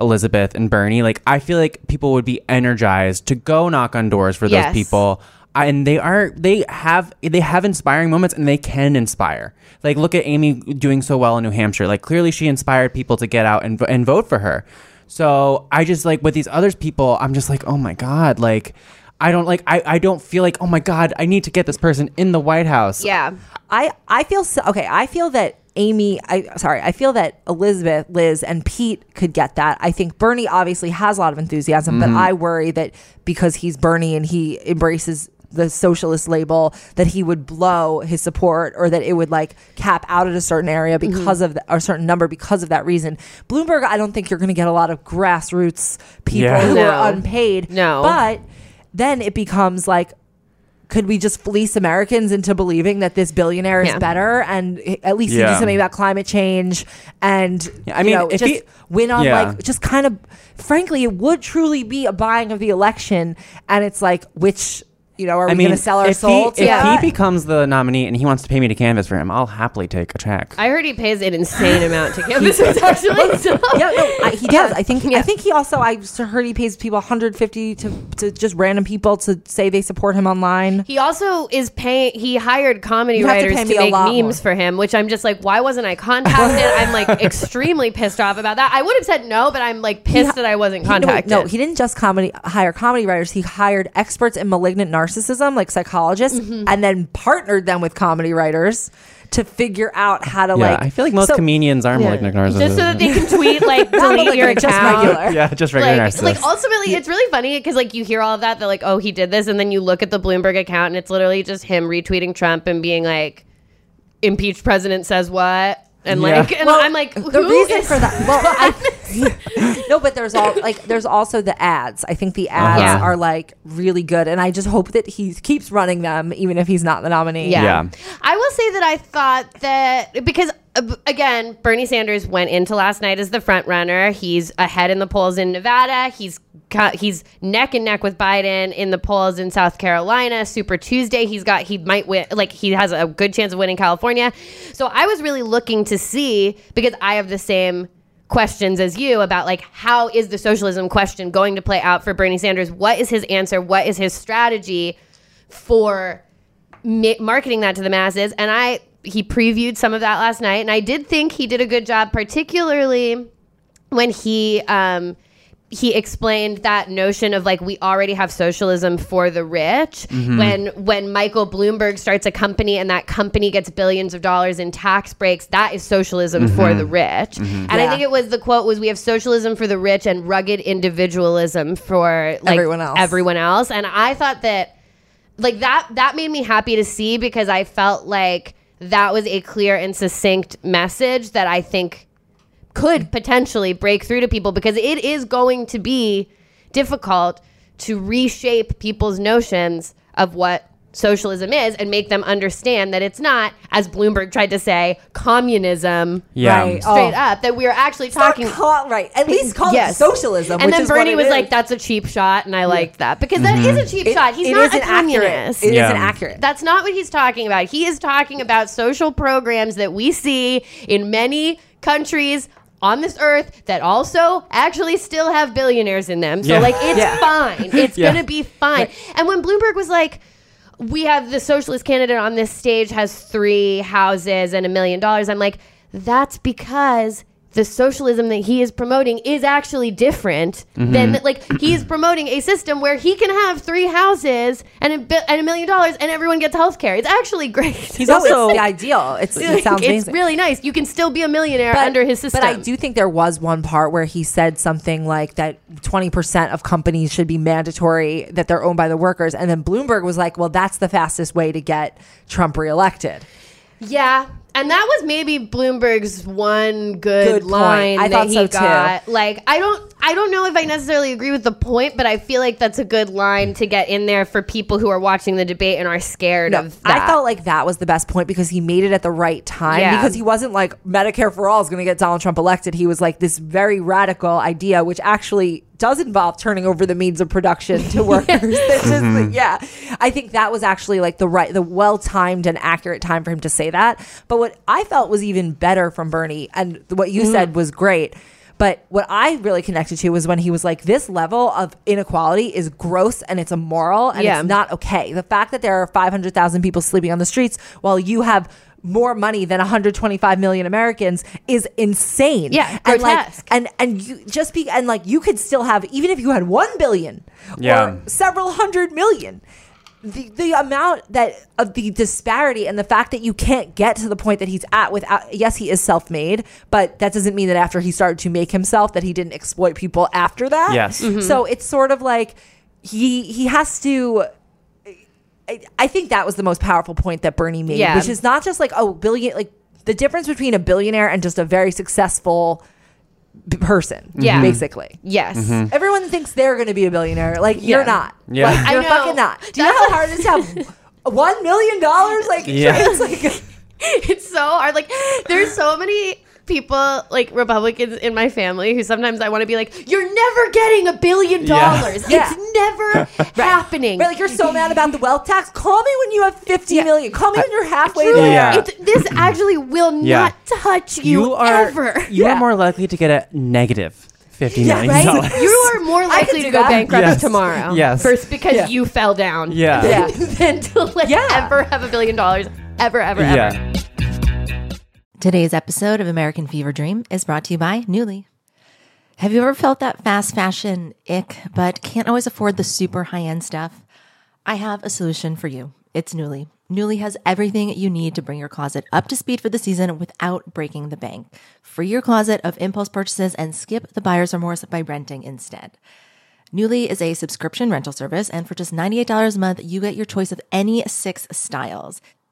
Elizabeth and Bernie, like I feel like people would be energized to go knock on doors for Yes. those people and they are they have they have inspiring moments and they can inspire like look at amy doing so well in new hampshire like clearly she inspired people to get out and, and vote for her so i just like with these other people i'm just like oh my god like i don't like I, I don't feel like oh my god i need to get this person in the white house yeah. I I feel so okay. I feel that Amy. I sorry. I feel that Elizabeth, Liz, and Pete could get that. I think Bernie obviously has a lot of enthusiasm, but mm-hmm. I worry that because he's Bernie and he embraces the socialist label that he would blow his support or that it would like cap out at a certain area mm-hmm. because of the, or a certain number because of that reason. Bloomberg, I don't think you're going to get a lot of grassroots people Yeah. who No. are unpaid. No. But then it becomes like could we just fleece Americans into believing that this billionaire is Yeah. better and at least he Yeah. do something about climate change and Yeah, I you mean, know, if just he- win on Yeah. like just kind of frankly it would truly be a buying of the election and it's like which you know are we going to sell our if soul he, to if that? he becomes the nominee and he wants to pay me to canvass for him i'll happily take a check I heard he pays an insane amount to canvass actually. So. yeah, no, I, he does. I think. Yeah. I think he also. I heard he pays people 150 to to just random people to say they support him online. He also is paying. He hired comedy You have to writers to, make memes more. for him, which I'm just like, why wasn't I contacted? I'm like extremely pissed off about that. I would have said no, but I'm like pissed that I wasn't He- no, contacted. No, he didn't just comedy hire comedy writers. He hired experts in malignant narcissism, like psychologists, Mm-hmm. and then partnered them with comedy writers to figure out how to yeah like. i feel like most so- comedians are malignant narcissists. just so that they can tweet like Not delete your malignant, just account. regular. yeah just regular like, narcissists like ultimately it's really funny because like you hear all of that they're like oh he did this and then you look at the bloomberg account and it's literally just him retweeting trump and being like impeached president says what and Yeah. like and Well, i'm like the reason is- for that. Well, I, no, but there's all like there's also the ads. I think the ads Uh-huh. Are like really good, and I just hope that he keeps running them, even if he's not the nominee. Yeah. Yeah. I will say that I thought that because b- Uh, again, Bernie Sanders went into last night as the front runner. He's ahead in the polls in Nevada. He's he's neck and neck with Biden in the polls in South Carolina. Super Tuesday, he's got he might win like he has a good chance of winning California. So I was really looking to see because I have the same questions as you about like how is the socialism question going to play out for Bernie Sanders? What is his answer? What is his strategy for ma- marketing that to the masses and i he previewed some of that last night and i did think he did a good job particularly when he um he explained that notion of like we already have socialism for the rich. Mm-hmm. When when Michael Bloomberg starts a company and that company gets billions of dollars in tax breaks that is socialism for mm-hmm. the rich. Mm-hmm. And I think it was the quote was we have socialism for the rich and rugged individualism for like Everyone else. everyone else. And I thought that like that that made me happy to see because I felt like that was a clear and succinct message that I think could potentially break through to people because it is going to be difficult to reshape people's notions of what socialism is and make them understand that it's not as Bloomberg tried to say communism Yeah. Right. Oh. straight Oh. up that we are actually talking call, right. At least call Yes. it socialism. and which then is Bernie was is. like, "That's a cheap shot," and I liked that because that mm-hmm. is a cheap It- shot. He's it not isn't a accurate. communist. It Yeah. not accurate. That's not what he's talking about. He is talking about social programs that we see in many countries on this earth that also actually still have billionaires in them. So Yeah. like it's Yeah. fine. It's Yeah. going to be fine. And when Bloomberg was like we have the socialist candidate on this stage has three houses and a million dollars. I'm like, that's because the socialism that he is promoting is actually different than mm-hmm. like he is promoting a system where he can have three houses and a, bi- and a million dollars and everyone gets health care. It's actually great. He's No, also the ideal. It's, it sounds amazing. it's really nice. You can still be a millionaire But- under his system. But I do think there was one part where he said something like that 20% of companies should be mandatory that they're owned by the workers. And then Bloomberg was like, well, that's the fastest way to get Trump reelected. Yeah. And that was maybe Bloomberg's one good, Good line I that thought he so, too. got. Like I don't I don't know if I necessarily agree with the point, but I feel like that's a good line to get in there for people who are watching the debate and are scared of that. I felt like that was the best point because he made it at the right time Yeah. because he wasn't like Medicare for all is going to get Donald Trump elected. He was like this very radical idea, which actually does involve turning over the means of production to workers. It's just, mm-hmm. yeah, I think that was actually like the right, the well timed and accurate time for him to say that. But what I felt was even better from Bernie, and what you mm. said was great. But what I really connected to was when he was like, this level of inequality is gross and it's immoral and Yeah. it's not okay. The fact that there are 500,000 people sleeping on the streets while you have more money than 125 million Americans is insane. Yeah, and grotesque. like and and you just be and like you could still have even if you had 1 billion Yeah. or several hundred million the, the amount that of the disparity and the fact that you can't get to the point that he's at without yes he is self-made but that doesn't mean that after he started to make himself that he didn't exploit people after that Yes. Mhm. so it's sort of like he he has to I, I think that was the most powerful point that Bernie made, Yeah. which is not just like oh billion like the difference between a billionaire and just a very successful b- person. Yeah. Mm-hmm. basically. yes. Mm-hmm. Everyone thinks they're going to be a billionaire. Like you're not. Yeah. Like, I you're know. fucking not. Do you know how hard it is to have one million dollars? Like Yeah. it's like it's so hard. Like, there's so many people, like Republicans in my family, who sometimes I want to be like, "You're never getting a billion dollars. Yeah. It's never happening." Right, like you're so mad about the wealth tax. Call me when you have fifty million. Call me when uh, you're halfway Truly, there. Yeah. it's, this actually will Yeah. not touch you, you are ever. you Yeah. are more likely to get a negative fifty million right? dollars. You are more likely to go that. bankrupt Yes. tomorrow. Yes. First because Yeah. you fell down. Yeah. Yeah. than to like Yeah. ever have a billion dollars. Ever, ever, ever. Today's episode of American Fever Dream is brought to you by Nuuly. Have you ever felt that fast fashion ick, but can't always afford the super high end stuff? I have a solution for you. It's Nuuly. Nuuly has everything you need to bring your closet up to speed for the season without breaking the bank. Free your closet of impulse purchases and skip the buyer's remorse by renting instead. Nuuly is a subscription rental service, and for just $98 a month, you get your choice of any six styles.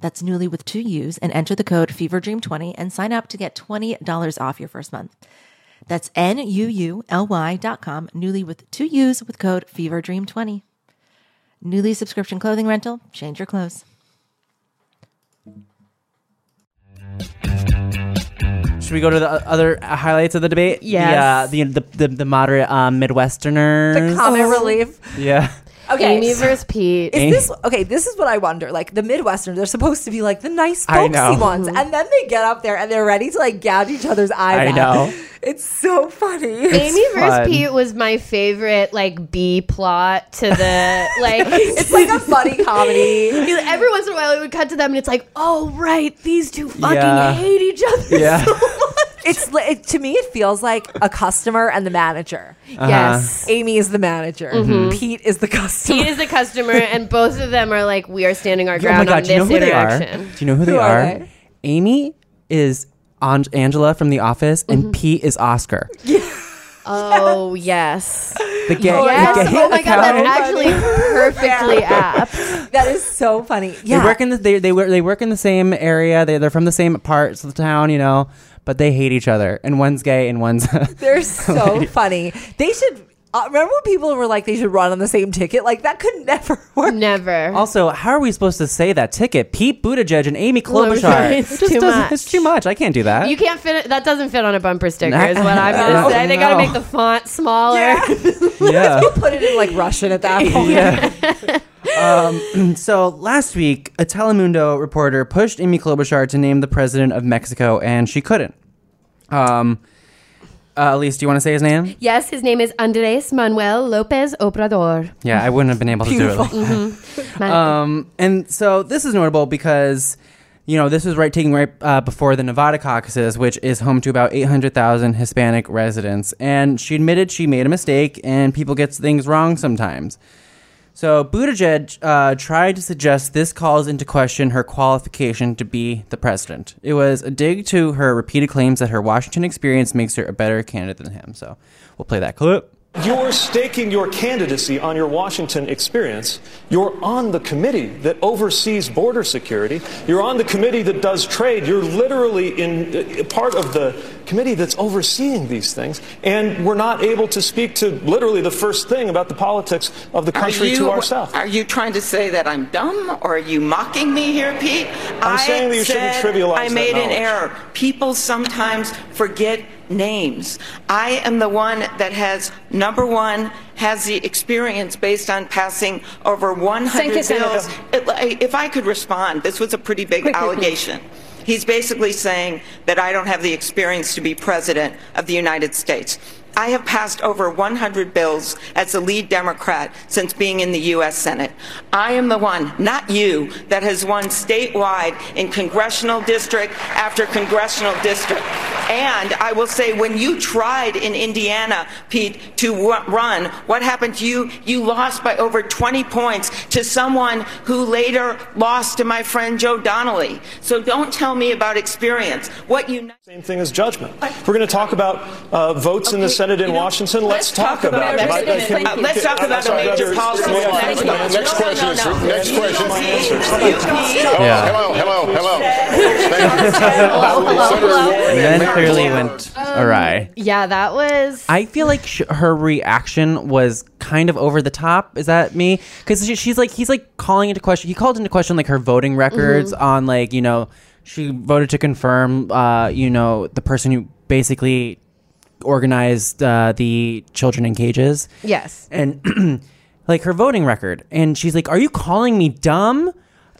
That's Nuuly with two U's and enter the code FEVERDREAM20 and sign up to get $20 off your first month. That's N-U-U-L-Y dot com, Nuuly with two U's with code FEVERDREAM20. Nuuly subscription clothing rental, change your clothes. Should we go to the o- other highlights of the debate? Yes. The, uh, the, the, the, the moderate um, Midwesterners. the comic relief. yeah. Okay. Amy versus Pete. Is this okay? This is what I wonder. Like the Midwestern, they're supposed to be like the nice, I folksy ones, and then they get up there and they're ready to like gouge each other's eyes. I out. know. It's so funny. Amy versus. Pete was my favorite like B plot to the like it's like a funny comedy. every once in a while it would cut to them and it's like, oh right, these two fucking Yeah. hate each other Yeah. so much. It's li- it, to me, it feels like a customer and the manager. Uh-huh. Yes. Amy is the manager. Mm-hmm. Mm-hmm. Pete is the customer. Pete is the customer, and both of them are like, we are standing our Oh my ground God, on do you know this who they are? interaction. Do you know who they Who are are? they? Amy is An- Angela from The Office, and mm-hmm. Pete is Oscar. Oh yes, The gay, yes. the gay Oh my god, that's actually perfectly apt. That is so funny. Yeah. They work in the they they work they work in the same area. They they're from the same parts of the town, you know, but they hate each other. And one's gay and one's They're so funny. They should. Uh, remember when people were like they should run on the same ticket? Like that could never work. Never. Also, how are we supposed to say that ticket? Pete Buttigieg and Amy Klobuchar. Klobuchar. It's It just too doesn't- much. It's too much. I can't do that. You can't fit it. That doesn't fit on a bumper sticker. Is what I'm gonna No, say. They gotta no. make the font smaller. yeah. Put it in like Russian at that point. Yeah. Um, so last week, a Telemundo reporter pushed Amy Klobuchar to name the president of Mexico, and she couldn't. Um, uh, Alise, do you want to say his name? Yes, his name is Andres Manuel Lopez Obrador. Yeah, I wouldn't have been able to do it. Mhm. Um, and so this is notable because, you know, this was right taking right uh, before the Nevada caucuses, which is home to about 800,000 Hispanic residents. And she admitted she made a mistake, and people get things wrong sometimes. So Buttigieg uh, tried to suggest this calls into question her qualification to be the president. It was a dig to her repeated claims that her Washington experience makes her a better candidate than him. So we'll play that clip. You're staking your candidacy on your Washington experience. You're on the committee that oversees border security. You're on the committee that does trade. You're literally in uh, part of the committee that's overseeing these things. And we're not able to speak to literally the first thing about the politics of the country you, to ourselves. Are you trying to say that I'm dumb, or are you mocking me here, Pete? I'm I saying that you shouldn't said trivialize I that made an error. People sometimes forget names. I am the one that has number one has the experience based on passing over 100 Thank bills. It- If I could respond, this was a pretty big allegation. He's basically saying that I don't have the experience to be president of the United States. I have passed over 100 bills as the lead Democrat since being in the U.S. Senate. I am the one, not you, that has won statewide in congressional district after congressional district. And I will say, when you tried in Indiana, Pete, to w- run, what happened to you? You lost by over 20 points to someone who later lost to my friend Joe Donnelly. So don't tell me about experience. What you Same thing as judgment. We're going to talk about uh, votes in the Senate in Washington. Let's, talk, about it. about it. Can- Uh, let's talk I'm about a major policy. may I- Next may I- Next question is- next question Yeah. Hello, hello, hello. And then clearly went awry. Yeah, that was. I feel like sh- her reaction was kind of over the top. Is that me? Because she, she's like, he's like calling into question. He called into question like her voting records Mhm. on like you know she voted to confirm uh you know the person who basically organized uh, the children in cages Yes. and like her voting record. And she's like, "Are you calling me dumb?"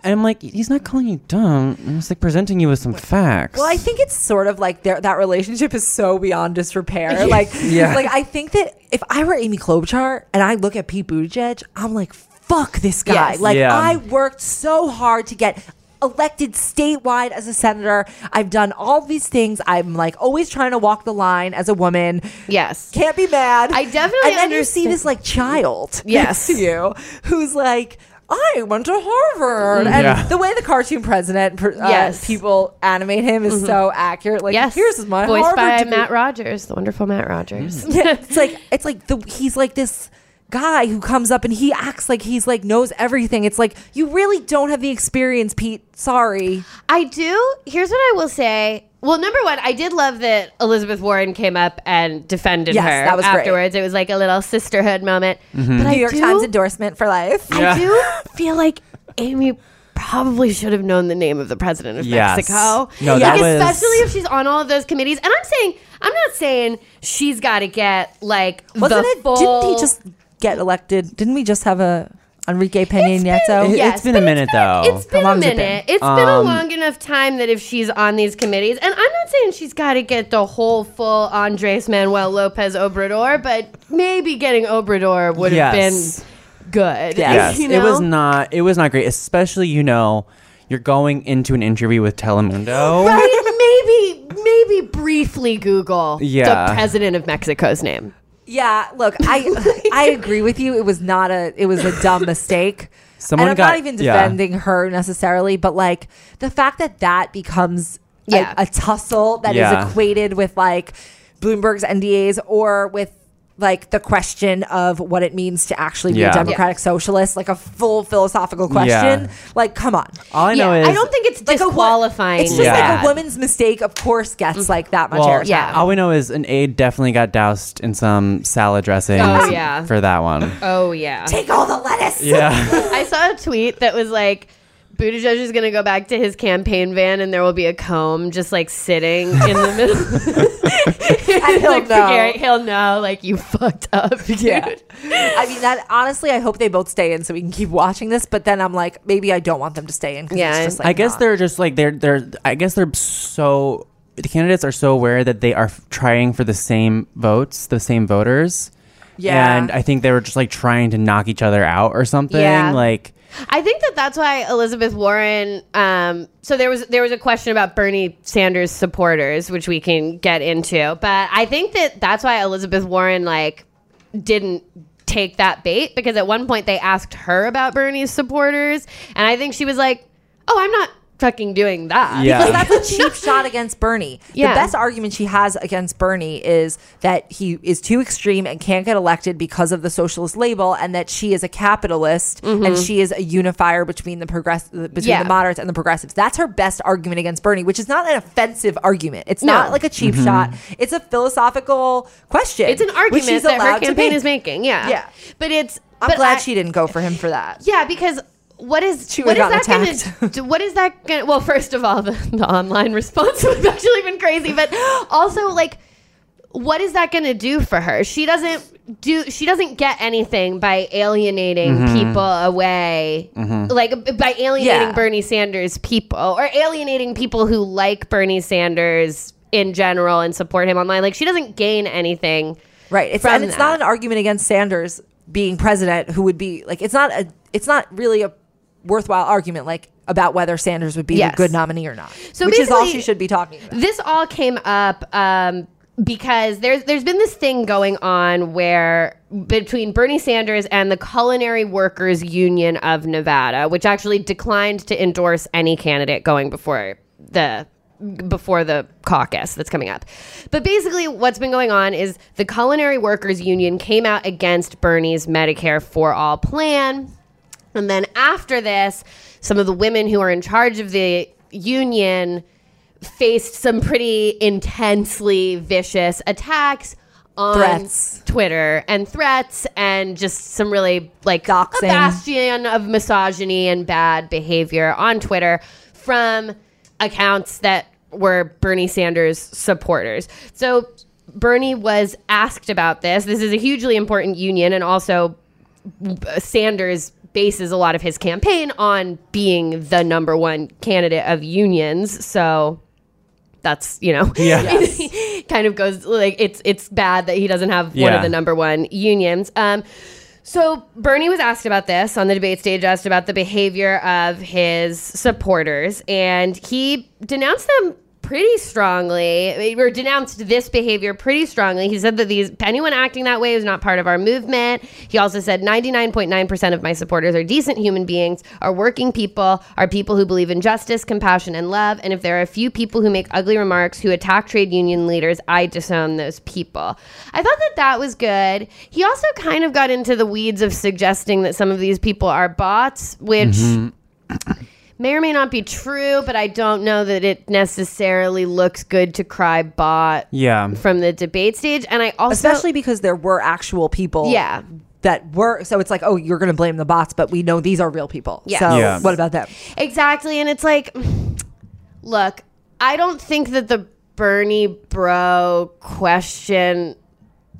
And I'm like, "He's not calling you dumb. He's like presenting you with some facts." Well, I think it's sort of like that relationship is so beyond disrepair. Like, Yeah. like I think that if I were Amy Klobuchar and I look at Pete Buttigieg, I'm like, fuck this guy. Yes. Like, Yeah. I worked so hard to get elected statewide as a senator. I've done all these things. I'm like always trying to walk the line as a woman. Yes. Can't be mad. I definitely And then you see this like child Yes. next to you who's like. I went to Harvard, and Yeah. the way the cartoon president, uh, Yes. people animate him is Mhm. so accurate. Like, yes. here's my voiced Harvard by degree. Matt Rogers, the wonderful Matt Rogers. yeah, it's like it's like the he's like this guy who comes up and he acts like he's like knows everything. It's like you really don't have the experience, Pete. Sorry. I do. Here's what I will say. Well, number one, I did love that Elizabeth Warren came up and defended Yes, her that was great. afterwards. It was like a little sisterhood moment. Mhm. But New I York do, Times endorsement for life. I do feel like Amy probably should have known the name of the president of Yes. Mexico. No, Like, that was- especially if she's on all of those committees. And I'm saying, I'm not saying she's got to get like Wasn't the it? full. Didn't he just get elected? Didn't we just have a Enrique Peña Nieto? It- Yes, it's been a but minute though. It's been a long's it minute. been? It's been a Um, long enough time that if she's on these committees, and I'm not saying she's got to get the whole full Andres Manuel Lopez Obrador, but maybe getting Obrador would have Yes. been good. Yes, you it was not. It was not great, especially you know, you're going into an interview with Telemundo. Right? Maybe, maybe briefly Google Yeah. the president of Mexico's name. Yeah, look, I I agree with you. It was not a it was a dumb mistake. Someone and I'm got- not even yeah. defending her necessarily, but like the fact that that becomes a- Yeah. a, tussle that is Yeah. equated with like Bloomberg's NDAs or with like the question of what it means to actually be Yeah. a democratic socialist, like a full philosophical question. Yeah. Like, come on. All I know Yeah, is I don't think it's Like a wo- disqualifying. It's just Yeah. like a woman's mistake, of course, gets mm-hmm. like that much well, airtime. Yeah. All we know is an aide definitely got doused in some salad dressing. Oh, yeah. for that one. oh yeah. Take all the lettuce. Yeah. I saw a tweet that was like, Buttigieg is going to go back to his campaign van and there will be a comb just like sitting in the middle. And he'll like, know. Gary, he'll know, like, you fucked up, dude. Yeah. I mean, that honestly, I hope they both stay in so we can keep watching this. But then I'm like, maybe I don't want them to stay in. 'cause Yeah, it's just, like, I guess not- they're just like they're they're. I guess they're so the candidates are so aware that they are f- trying for the same votes, the same voters. Yeah. and I think they were just like trying to knock each other out or something. Yeah. Like I think that that's why Elizabeth Warren. Um, so there was there was a question about Bernie Sanders supporters, which we can get into, but I think that that's why Elizabeth Warren like didn't take that bait because at one point they asked her about Bernie's supporters, and I think she was like, "Oh, I'm not fucking doing that." Yeah. because that's a cheap shot against Bernie. Yeah. The best argument she has against Bernie is that he is too extreme and can't get elected because of the socialist label, and that she is a capitalist and she is a unifier between the progress between Mm-hmm. Yeah. the moderates and the progressives. That's her best argument against Bernie, which is not an offensive argument. It's No. not like a cheap shot. It's a philosophical question. It's an argument that her campaign is making. Yeah, Yeah. but it's. I'm but glad I- she didn't go for him for that. Yeah, because what is She what that gotten going attacked. to what is that to well first of all the, the online response was actually been crazy but also like what is that going to do for her she doesn't do she doesn't get anything by alienating mm-hmm. people away mm-hmm. like by alienating Yeah. Bernie Sanders people or alienating people who like Bernie Sanders in general and support him online like she doesn't gain anything Right. It's from and it's that. not an argument against Sanders being president who would be like it's not a it's not really a worthwhile argument like about whether Sanders would be Yes. a good nominee or not. So which is all she should be talking about. this all came up um, because there's there's been this thing going on where between Bernie Sanders and the Culinary Workers Union of Nevada, which actually declined to endorse any candidate going before the before the caucus that's coming up. But basically what's been going on is the Culinary Workers Union came out against Bernie's Medicare for All plan. And then after this, some of the women who are in charge of the union faced some pretty intensely vicious attacks on Threats. Twitter and threats and just some really like Doxing. a bastion of misogyny and bad behavior on Twitter from accounts that were Bernie Sanders supporters. So Bernie was asked about this. This is a hugely important union and also uh, Sanders bases a lot of his campaign on being the number one candidate of unions. So that's you know Yeah. kind of goes like it's it's bad that he doesn't have one of the number one unions. Um, so Bernie was asked about this on the debate stage, asked about the behavior of his supporters, and he denounced them pretty strongly, or denounced this behavior pretty strongly. He said that these anyone acting that way is not part of our movement. He also said 99.9% of my supporters are decent human beings, are working people, are people who believe in justice, compassion, and love. And if there are a few people who make ugly remarks who attack trade union leaders, I disown those people. I thought that that was good. He also kind of got into the weeds of suggesting that some of these people are bots, which mm-hmm. May or may not be true, but I don't know that it necessarily looks good to cry bot Yeah. from the debate stage. And I also Especially because there were actual people Yeah. that were so it's like, oh, you're gonna blame the bots, but we know these are real people. Yeah. So Yeah. what about them? Exactly. And it's like, look, I don't think that the Bernie bro question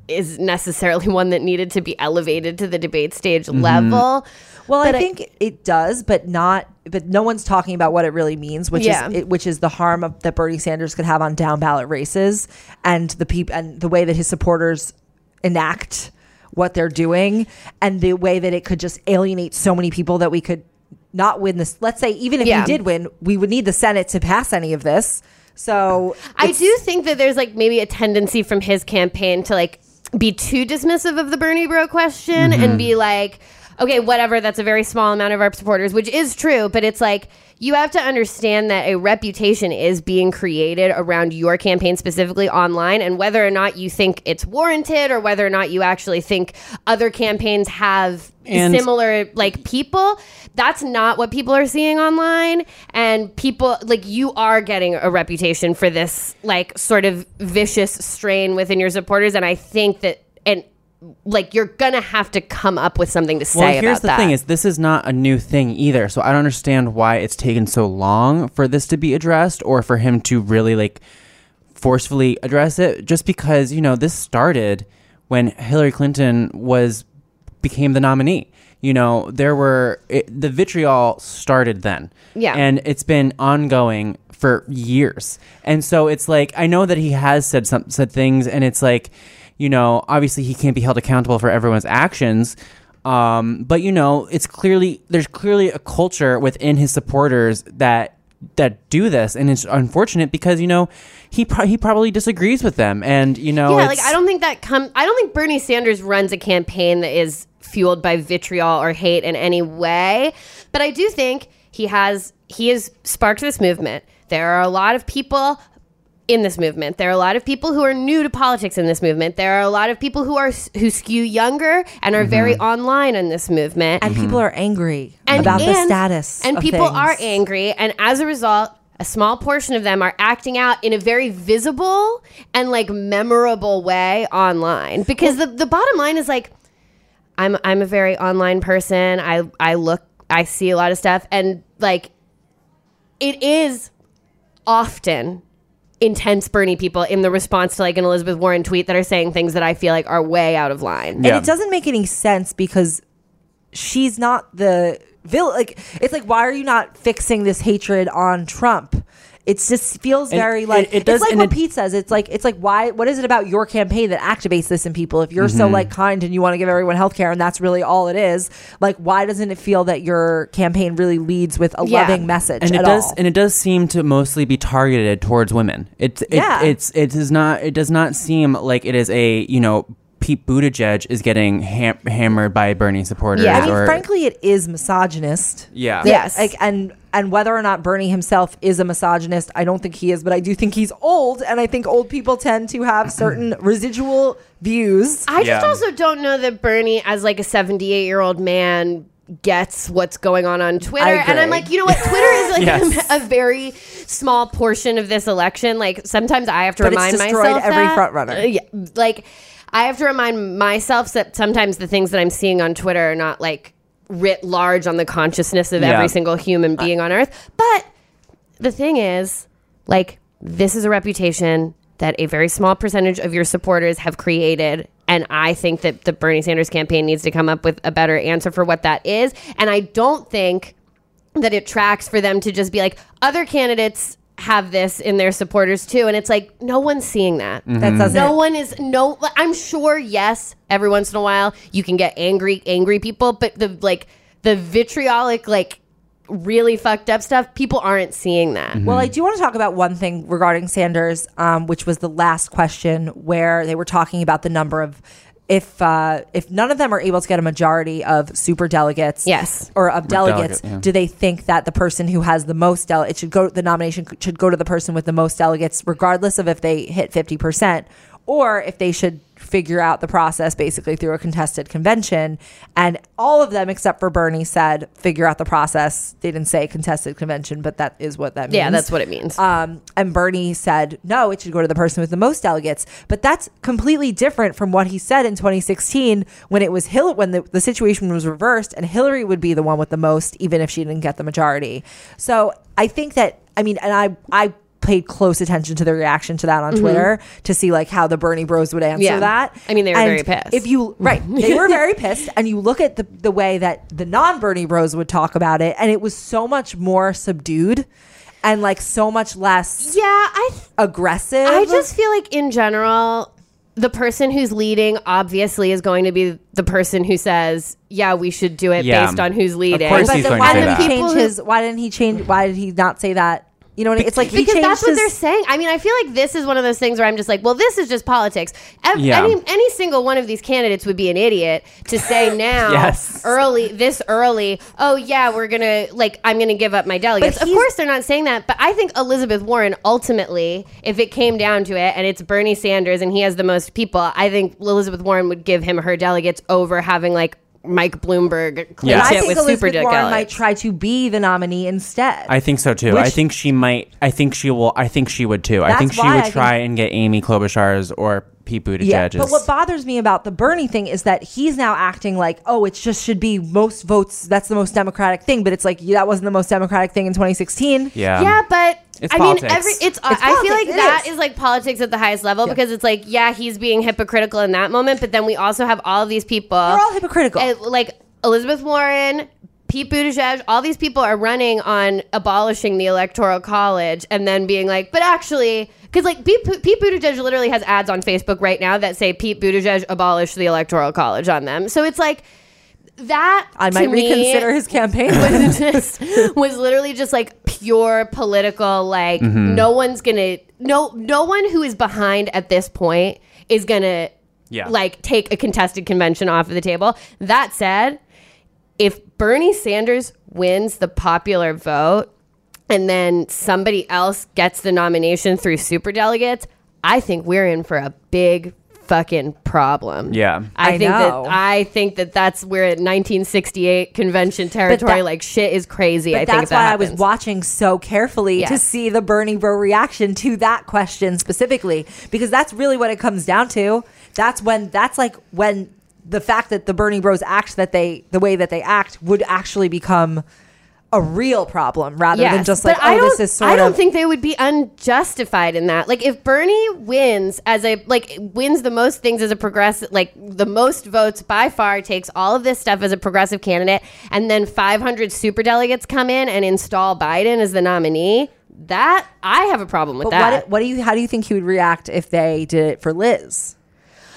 is necessarily one that needed to be elevated to the debate stage mm-hmm. level. Well, But I I- think it does, but not. But no one's talking about what it really means, which Yeah. is it, which is the harm of, that Bernie Sanders could have on down ballot races, and the peop- and the way that his supporters enact what they're doing, and the way that it could just alienate so many people that we could not win this. Let's say even if Yeah. we did win, we would need the Senate to pass any of this. So I do think that there's like maybe a tendency from his campaign to like be too dismissive of the Bernie bro question and mm-hmm. be like, okay, whatever, that's a very small amount of our supporters, which is true, but it's like you have to understand that a reputation is being created around your campaign specifically online and whether or not you think it's warranted or whether or not you actually think other campaigns have And- similar like people that's not what people are seeing online and people like you are getting a reputation for this like sort of vicious strain within your supporters and i think that like you're gonna have to come up with something to say well, here's the that thing: is this is not a new thing either. So I don't understand why it's taken so long for this to be addressed, or for him to really like forcefully address it. Just because you know this started when Hillary Clinton was became the nominee. You know, there were it, the vitriol started then, Yeah. and it's been ongoing for years. And so it's like I know that he has said some said things, and it's like, you know, obviously he can't be held accountable for everyone's actions. Um, but you know, it's clearly there's clearly a culture within his supporters that that do this, and it's unfortunate because you know he pro- he probably disagrees with them, and you know, yeah, like I don't think that come. I don't think Bernie Sanders runs a campaign that is fueled by vitriol or hate in any way. But I do think he has he has sparked this movement. There are a lot of people in this movement. There are a lot of people who are new to politics in this movement. There are a lot of people who are who skew younger and are very Mhm. online in this movement. And people are angry And- about the status. And people things. are angry, and as a result, a small portion of them are acting out in a very visible and like memorable way online. Because the, the bottom line is like, I'm I'm a very online person. I I look, I see a lot of stuff, and like, it is often intense Bernie people in the response to like an Elizabeth Warren tweet that are saying things that I feel like are way out of line. And it doesn't make any sense because she's not the villain. Like, it's like, why are you not fixing this hatred on Trump? It just feels And very it- like it does- it's like what it- Pete says. It's like it's like why? What is it about your campaign that activates this in people? If you're so Mhm. like kind and you want to give everyone health care and that's really all it is, like why doesn't it feel that your campaign really leads with a Yeah. loving message and it at does all? and it does seem to mostly be targeted towards women. It's it, Yeah. it's it is not it does not seem like it is a you know Pete Buttigieg is getting ham- hammered by Bernie supporters. I mean, or, frankly, it is misogynist. Yeah. Yeah, Yes. Like, and and whether or not Bernie himself is a misogynist, I don't think he is, but I do think he's old, and I think old people tend to have certain residual views. I just also don't know that Bernie, as like a 78 year old man, gets what's going on on Twitter. And I'm like, you know what? Twitter is like Yes. a, very small portion of this election. Like sometimes I have to But it's remind destroyed myself every that. front runner. Uh, yeah, like I have to remind myself that sometimes the things that I'm seeing on Twitter are not like writ large on the consciousness of Yeah. every single human being on earth. But the thing is, like, this is a reputation that a very small percentage of your supporters have created. And I think that the Bernie Sanders campaign needs to come up with a better answer for what that is. And I don't think that it tracks for them to just be like, other candidates have this in their supporters too. And it's like, no one's seeing that. That doesn't. No one is no. I'm sure. Yes, every once in a while you can get angry, angry people, but the like the vitriolic, like really fucked up stuff, people aren't seeing that. Well, I do want to talk about one thing regarding Sanders, um, which was the last question where they were talking about the number of if uh, if none of them are able to get a majority of super delegates, yes, or of delegates, delegate, yeah. do they think that the person who has the most delegates it should go? The nomination should go to the person with the most delegates, regardless of if they hit fifty percent, or if they should figure out the process basically through a contested convention. And all of them, except for Bernie, said figure out the process. They didn't say contested convention, but that is what that means. Yeah, that's what it means. Um, and Bernie said, no, it should go to the person with the most delegates. But that's completely different from what he said in 2016 when it was Hill when the, the situation was reversed and Hillary would be the one with the most, even if she didn't get the majority. So I think that, I mean, and I, I, paid close attention to the reaction to that on Mhm. Twitter to see like how the Bernie bros would answer Yeah. that. I mean, they were And very pissed. If you right, they were very pissed, and you look at the the way that the non Bernie bros would talk about it, and it was so much more subdued, and like so much less yeah, I aggressive. I just feel like in general, the person who's leading obviously is going to be the person who says, "Yeah, we should do it Yeah. based on who's Of leading." course But he's then going why to say did that. he change People his? Why didn't he change? Why did he not say that You know what I mean? It's like he because that's what his- they're saying. I mean, I feel like this is one of those things where I'm just like, well, this is just politics. Ev- Yeah. Any any single one of these candidates would be an idiot to say now, Yes. early this early. Oh yeah, we're gonna like I'm gonna give up my delegates. Of course, they're not saying that, but I think Elizabeth Warren ultimately, if it came down to it, and it's Bernie Sanders and he has the most people, I think Elizabeth Warren would give him her delegates over having like Mike Bloomberg clinch Yeah. I it think with Elizabeth super Warren delegates. might try to be the nominee instead. I think so too. I think she might. I think she will. I think she would too. I think she would I try and get Amy Klobuchar's or Pete Buttigieg's. Yeah, but what bothers me about the Bernie thing is that he's now acting like, oh, it just should be most votes. That's the most democratic thing. But it's like yeah, that wasn't the most democratic thing in 2016. yeah. Yeah, but It's I politics. mean, every it's. It's I feel like it that is. is. like politics at the highest level Yeah. because it's like, yeah, he's being hypocritical in that moment, but then we also have all of these people. They're all hypocritical. uh, like Elizabeth Warren. Pete Buttigieg, all these people are running on abolishing the electoral college and then being like, but actually, because like Pete, Pete Buttigieg literally has ads on Facebook right now that say Pete Buttigieg abolished the electoral college on them. So it's like that. I to might me, reconsider his campaign. was just was literally just like pure political like Mm-hmm. no one's gonna no no one who is behind at this point is gonna Yeah. like take a contested convention off of the table that said if bernie sanders wins the popular vote and then somebody else gets the nomination through super delegates i think we're in for a big fucking problem Yeah. I, I think know. that I think that that's where at 1968 convention territory, that- like shit is crazy. But I think that's if that why I was watching so carefully to see the Bernie bro reaction to that question specifically, because that's really what it comes down to. That's when that's like when the fact that the Bernie bros act that they the way that they act would actually become a real problem rather than just like oh this is sort of I don't of think they would be unjustified in that. Like if Bernie wins as a like wins the most things as a progressive, like the most votes by far, takes all of this stuff as a progressive candidate, and then 500 super delegates come in and install Biden as the nominee. That I have a problem with but that. what what do you how do you think he would react if they did it for Liz?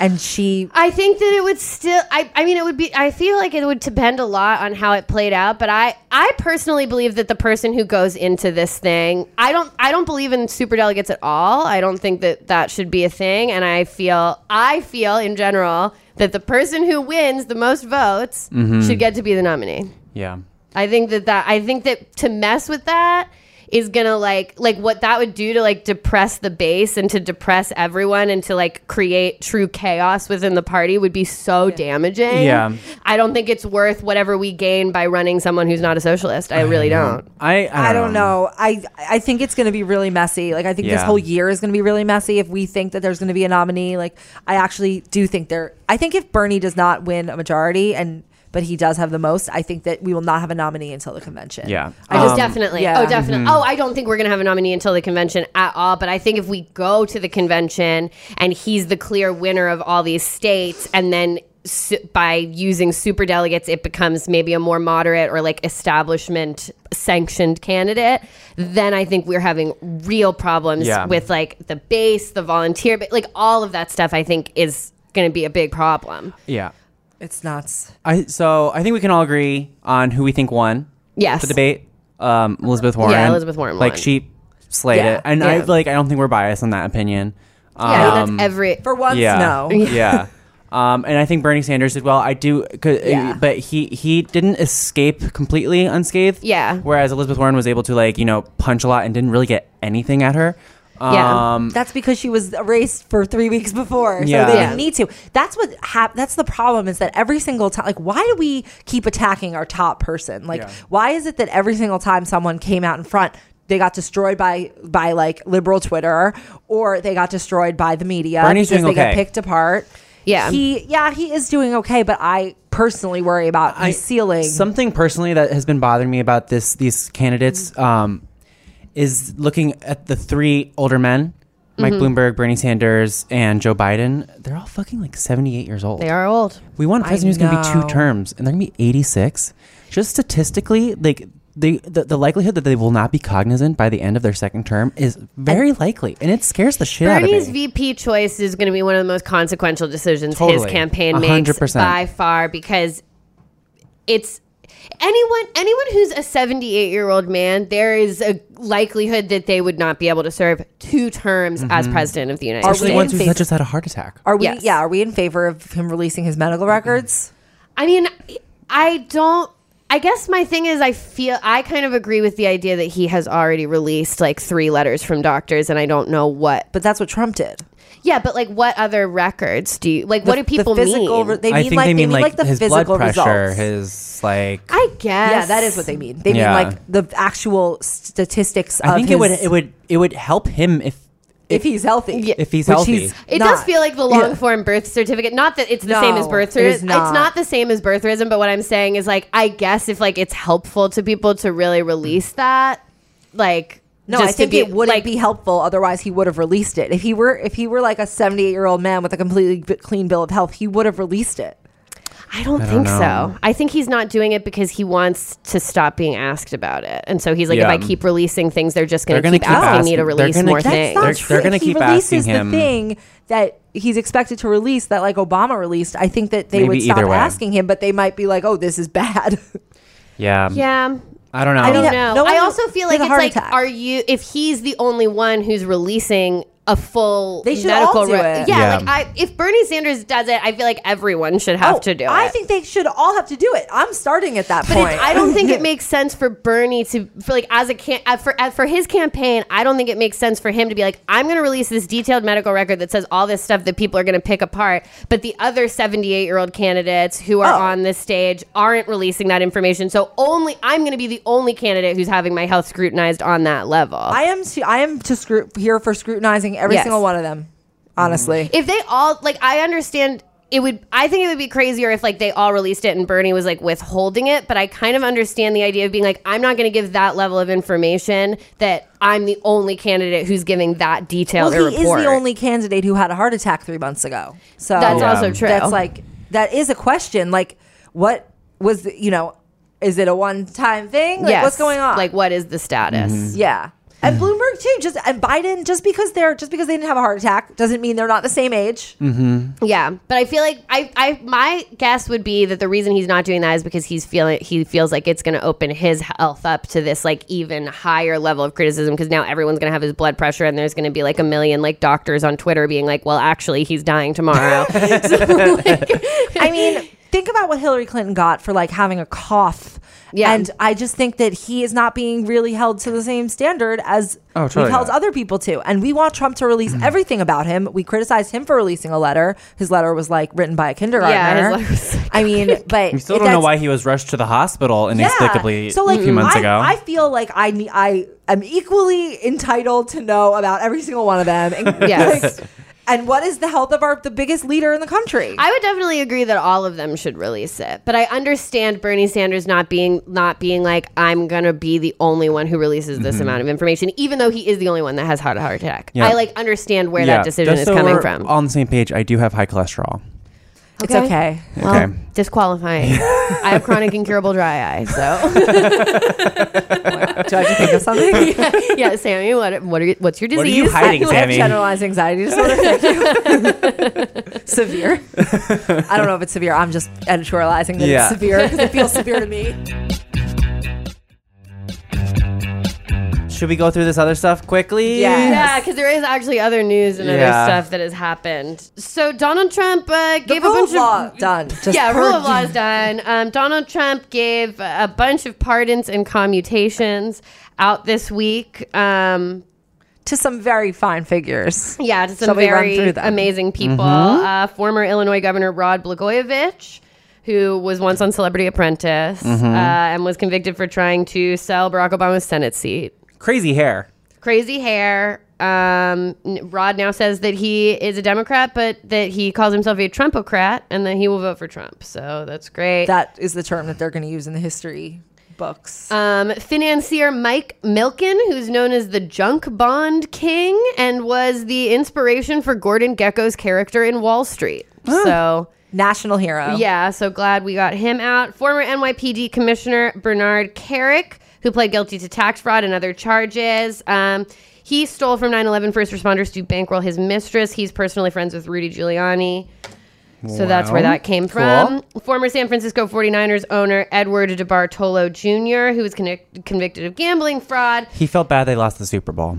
And she I think that it would still. I, I mean, it would be. I feel like it would depend a lot on how it played out. But I, I personally believe that the person who goes into this thing, I don't, I don't believe in super delegates at all. I don't think that that should be a thing. And I feel, I feel in general that the person who wins the most votes Mm-hmm. should get to be the nominee. Yeah. I think that that I think that to mess with that is gonna like like what that would do to like depress the base and to depress everyone and to like create true chaos within the party would be so damaging. Yeah. I don't think it's worth whatever we gain by running someone who's not a socialist. I really don't. I. I, I don't know. I I think it's going to be really messy. Like I think this whole year is going to be really messy if we think that there's going to be a nominee. Like I actually do think there. I think if Bernie does not win a majority and but he does have the most, I think that we will not have a nominee until the convention. Yeah. I Oh, just definitely. yeah. Oh, definitely. Mm-hmm. Oh, I don't think we're going to have a nominee until the convention at all. But I think if we go to the convention and he's the clear winner of all these states, and then su- by using super delegates, it becomes maybe a more moderate or like establishment sanctioned candidate, then I think we're having real problems Yeah. with like the base, the volunteer, but like all of that stuff, I think is going to be a big problem. Yeah. It's nuts. I so I think we can all agree on who we think won. Yes. The debate. Um, Elizabeth Warren. Elizabeth Warren Like won. she slayed Yeah. it, and I Yeah. like I don't think we're biased on that opinion. Yeah, Um, that's every. For once, yeah. no. yeah. Um, and I think Bernie Sanders did well. I do, 'cause- uh, Yeah. but he he didn't escape completely unscathed. Yeah. Whereas Elizabeth Warren was able to like you know punch a lot and didn't really get anything at her. Yeah. Um, That's because she was erased for three weeks before, so Yeah. they didn't need to. That's what hap- That's the problem is that every single time, like, why do we keep attacking our top person? Like, Yeah. why is it that every single time someone came out in front, they got destroyed by by like liberal Twitter, or they got destroyed by the media Bernie's because doing they okay. get picked apart? Yeah. he yeah he is doing okay, but I personally worry about I- his ceiling. Something personally that has been bothering me about this these candidates um, is looking at the three older men, Mike Mm-hmm. Bloomberg, Bernie Sanders, and Joe Biden. They're all fucking like seventy eight years old. They are old. We want a president who's going to be two terms, and they're going to be 86. Just statistically, like they, the, the likelihood that they will not be cognizant by the end of their second term is very likely, and it scares the shit Bernie's out of me. VP choice is going to be one of the most consequential decisions Totally. his campaign makes hundred percent. by far because it's anyone anyone who's a 78 year old man there is a likelihood that they would not be able to serve two terms as Mhm. president of the united Especially states ones who just had a heart attack. Are we? Yes. Yeah. Are we in favor of him releasing his medical records? I mean, I don't. I guess my thing is, I feel I kind of agree with the idea that he has already released like three letters from doctors, and I don't know what. But that's what Trump did. Yeah, but like, what other records do you like? what do The- the people physical mean? re- they I think like they they mean mean like, like the his physical blood pressure, results. his like. I guess. Yeah, that is what they mean. They Yeah. mean like the actual statistics. I of think his, it would it would it would help him if if he's healthy. if he's Which healthy. he's It does feel like the long form birth certificate. Not that it's the same as birth it is certificate. not. It's not the same as birtherism, but what I'm saying is like I guess if like it's helpful to people to really release that, like No, just I think be, it wouldn't like, be helpful. Otherwise, he would have released it. If he were, if he were like a seventy-eight-year-old man with a completely clean bill of health, he would have released it. I don't I think don't so. I think he's not doing it because he wants to stop being asked about it, and so he's like, Yeah. if I keep releasing things, they're just going to keep, keep asking me to release gonna more things. They're- they're gonna he keep releases asking him. the thing that he's expected to release that like Obama released. I think that they Maybe would stop asking him, but they might be like, "Oh, this is bad." yeah. yeah. I don't know. I don't know. no one I also feel with like a it's heart like, attack. are you? If he's the only one who's releasing a full They should medical all do it. yeah, Yeah. like I, if Bernie Sanders does it, I feel like everyone should have Oh, to do it. I think they should all have to do it. I'm starting at that But point. I don't think it makes sense for Bernie to for like as a can uh, for uh, for his campaign. I don't think it makes sense for him to be like, I'm going to release this detailed medical record that says all this stuff that people are going to pick apart. But the other 78 year old candidates who are Oh. on this stage aren't releasing that information. So only I'm going to be the only candidate who's having my health scrutinized on that level. I am. To, I am to scru- here for scrutinizing every Yes. single one of them. Honestly, if they all like, I understand. It would. I think it would be crazier if like they all released it and Bernie was like withholding it. But I kind of understand the idea of being like, I'm not going to give that level of information that I'm the only candidate who's giving that detailed well, he report. is the only candidate who had a heart attack three months ago. So That's Yeah. also true. That's like that is a question. Like, what was the, you know? Is it a one-time thing? Like, Yes. what's going on? Like, what is the status? Mm-hmm. yeah. And Bloomberg too. Just and Biden. Just because they're just because they didn't have a heart attack doesn't mean they're not the same age. Mm-hmm. Yeah, but I feel like I, I, my guess would be that the reason he's not doing that is because he's feeling he feels like it's going to open his health up to this like even higher level of criticism because now everyone's going to have his blood pressure and there's going to be like a million like doctors on Twitter being like, well, actually, he's dying tomorrow. So, like, I mean, think about what Hillary Clinton got for like having a cough. Yeah. And I just think that he is not being really held to the same standard as Oh, totally we've held not. other people to. And we want Trump to release mm. everything about him. We criticized him for releasing a letter. His letter was like written by a kindergartner. Yeah, his letter was so I mean, but We still don't know why he was rushed to the hospital inexplicably So like a few months I, ago. I feel like I I am equally entitled to know about every single one of them. And, Yes. like, and what is the health of our the biggest leader in the country? I would definitely agree that all of them should release it, but I understand Bernie Sanders not being not being like I'm gonna be the only one who releases this Mhm. amount of information, even though he is the only one that has had a heart attack. Yeah. I like understand where Yeah, that decision just is so coming we're from. On the same page, I do have high cholesterol. It's okay. Well, Okay. disqualifying. I have chronic incurable dry eye, so Do I have to think of something? yeah, yeah, Sami, what what are you, what's your disease? What are you hiding, I have Sami? generalized anxiety disorder. Thank you. severe. I don't know if it's severe. I'm just editorializing that Yeah. it's severe because it feels severe to me. Should we go through this other stuff quickly? Yes. Yeah, because there is actually other news and Yeah. other stuff that has happened. So Donald Trump uh, gave a rule bunch of law done. Just yeah, rule of law is done. Um, Donald Trump gave a bunch of pardons and commutations out this week. Um, to some very fine figures. yeah, to some Shall we run very through them? amazing people. Mhm. Uh, former Illinois Governor Rod Blagojevich, who was once on Celebrity Apprentice Mhm. uh, and was convicted for trying to sell Barack Obama's Senate seat. Crazy hair. Crazy hair. Um, Rod now says that he is a Democrat, but that he calls himself a Trumpocrat and that he will vote for Trump. So that's great. That is the term that they're going to use in the history books. Um, financier Mike Milken, who's known as the Junk Bond King and was the inspiration for Gordon Gekko's character in Wall Street. So, National hero. yeah, so glad we got him out. Former NYPD Commissioner Bernard Kerik, who pled guilty to tax fraud and other charges. Um, he stole from 9 11 first responders to bankroll his mistress. He's personally friends with Rudy Giuliani. So that's where that came cool. from. Former San Francisco 49ers owner Edward DeBartolo Jr., who was convic- convicted of gambling fraud. He felt bad they lost the Super Bowl.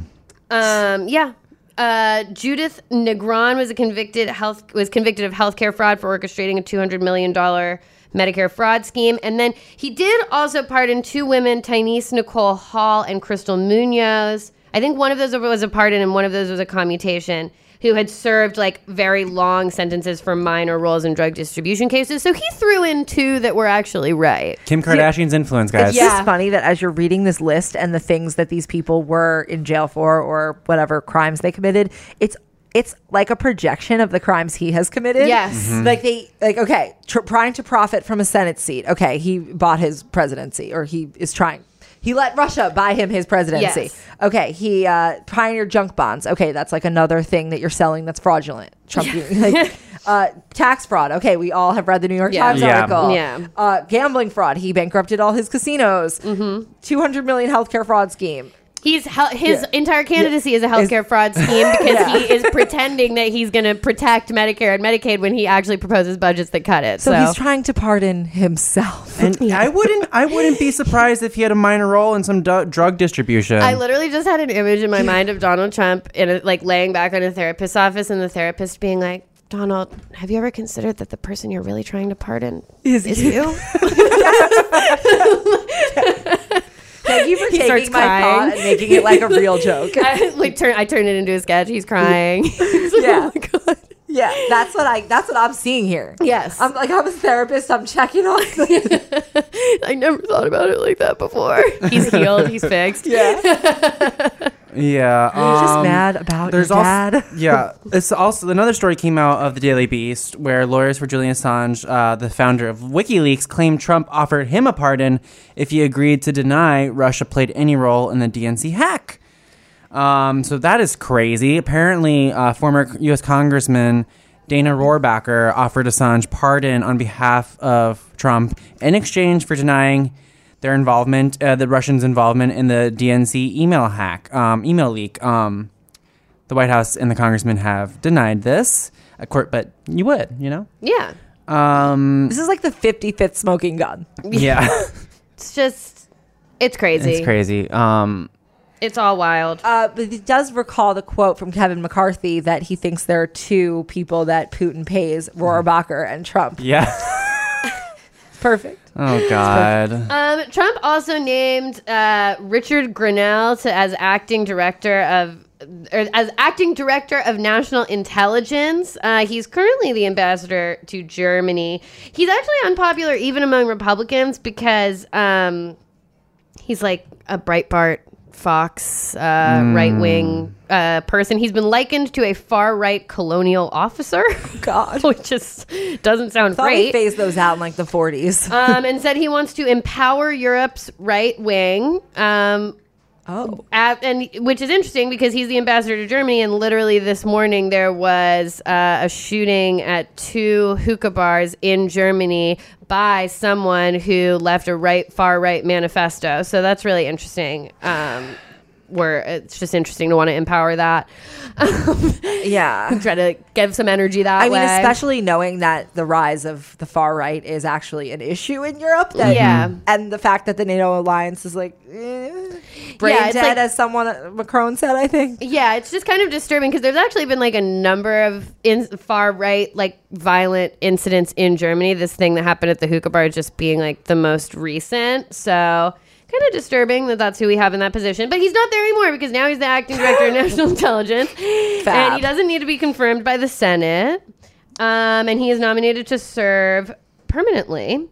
Um, yeah. Uh, Judith Negron was a convicted health was convicted of healthcare fraud for orchestrating a two hundred million dollar Medicare fraud scheme, and then he did also pardon two women, Tynice Nicole Hall and Crystal Munoz. I think one of those was a pardon and one of those was a commutation. Who had served like very long sentences for minor roles in drug distribution cases. So he threw in two that were actually right. Kim Kardashian's influence, guys. It's just funny that as you're reading this list and the things that these people were in jail for or whatever crimes they committed, it's it's like a projection of the crimes he has committed. Yes. Mm-hmm. Mhm. Like they like okay, tr- trying to profit from a Senate seat. Okay, he bought his presidency or he is trying. He let Russia buy him his presidency. Yes. Okay, he uh pioneered junk bonds. Okay, that's like another thing that you're selling that's fraudulent. Trump like, uh tax fraud. Okay, we all have read the New York Yeah. Times Yeah. article. Yeah. Uh gambling fraud. He bankrupted all his casinos. Mm-hmm. 200 million healthcare fraud scheme. He's hel- his Yeah. entire candidacy is a healthcare fraud scheme because Yeah. he is pretending that he's going to protect Medicare and Medicaid when he actually proposes budgets that cut it. So, So, he's trying to pardon himself. And I wouldn't, I wouldn't be surprised if he had a minor role in some du- drug distribution. I literally just had an image in my mind of Donald Trump in a, like laying back in a therapist's office and the therapist being like, "Donald, have you ever considered that the person you're really trying to pardon Is is you." you?" Thank you for He starts taking my crying. thought and making it like a real joke. I, like turn I turn it into a sketch. He's crying. yeah. Oh yeah, that's what I that's what I'm seeing here. Yes. I'm like I'm a therapist, I'm checking on I never thought about it like that before. He's healed. He's fixed. Yeah. Yeah, You're just um, mad about there's your also dad. yeah. It's also another story came out of the Daily Beast where lawyers for Julian Assange, uh, the founder of WikiLeaks, claimed Trump offered him a pardon if he agreed to deny Russia played any role in the DNC hack. Um, so that is crazy. Apparently, uh, former U.S. Congressman Dana Rohrabacher offered Assange pardon on behalf of Trump in exchange for denying their involvement, uh, the Russians' involvement in the DNC email hack, um, email leak. Um, the White House and the congressman have denied this, a court, but you would, you know. Yeah. Um, This is like the 55th smoking gun. yeah, It's just it's crazy. it's crazy. Um, It's all wild. Uh, but he does recall the quote from Kevin McCarthy that he thinks there are two people that Putin pays, Rohrabacher and Trump. yeah. Perfect. Oh God. Um, Trump also named uh, Richard Grenell to, as acting director of. Or as acting director of national intelligence, uh, he's currently the ambassador to Germany. He's actually unpopular even among Republicans because um, he's like a Breitbart, Fox, uh, right wing uh, person. He's been likened to a far right colonial officer. God. which just doesn't sound Thought we great. phased those out in like the 40s. um, and said he wants to empower Europe's right wing. Um, oh. at, and which is interesting because he's the ambassador to Germany, and literally this morning there was uh, a shooting at two hookah bars in Germany by someone who left a right far right manifesto. So that's really interesting. Um, where it's just interesting to want to empower that. yeah. Try to give some energy that way. I way. mean, especially knowing that the rise of the far right is actually an issue in Europe. That, Yeah. And the fact that the NATO alliance is like eh, brain Yeah, it's dead, like- as someone uh, Macron said, I think. Yeah, it's just kind of disturbing because there's actually been like a number of in- far right, like violent incidents in Germany. This thing that happened at the hookah bar just being like the most recent. So kind of disturbing that that's who we have in that position. But he's not there anymore because now he's the acting director of national intelligence, and he doesn't need to be confirmed by the Senate. Um, and he is nominated to serve permanently.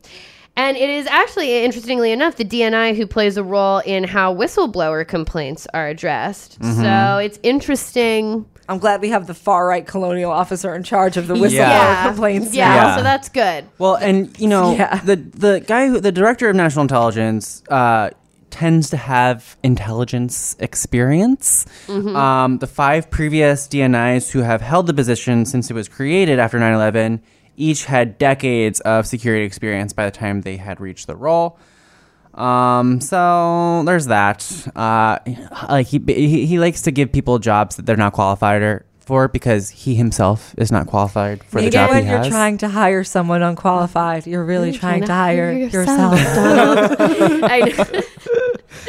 And it is actually, interestingly enough, the DNI who plays a role in how whistleblower complaints are addressed. Mhm. So it's interesting. I'm glad we have the far right colonial officer in charge of the whistleblower Yeah. complaints. Yeah, now. so that's good. Well, and you know, Yeah. the the guy who the director of national intelligence uh, tends to have intelligence experience. Mhm. Um, the five previous DNIs who have held the position since it was created after 9/11 each had decades of security experience by the time they had reached the role. Um, so there's that. Uh, like he, he he likes to give people jobs that they're not qualified or for because he himself is not qualified for the Maybe job when he you're trying to hire someone unqualified, you're really trying, to hire yourself. I,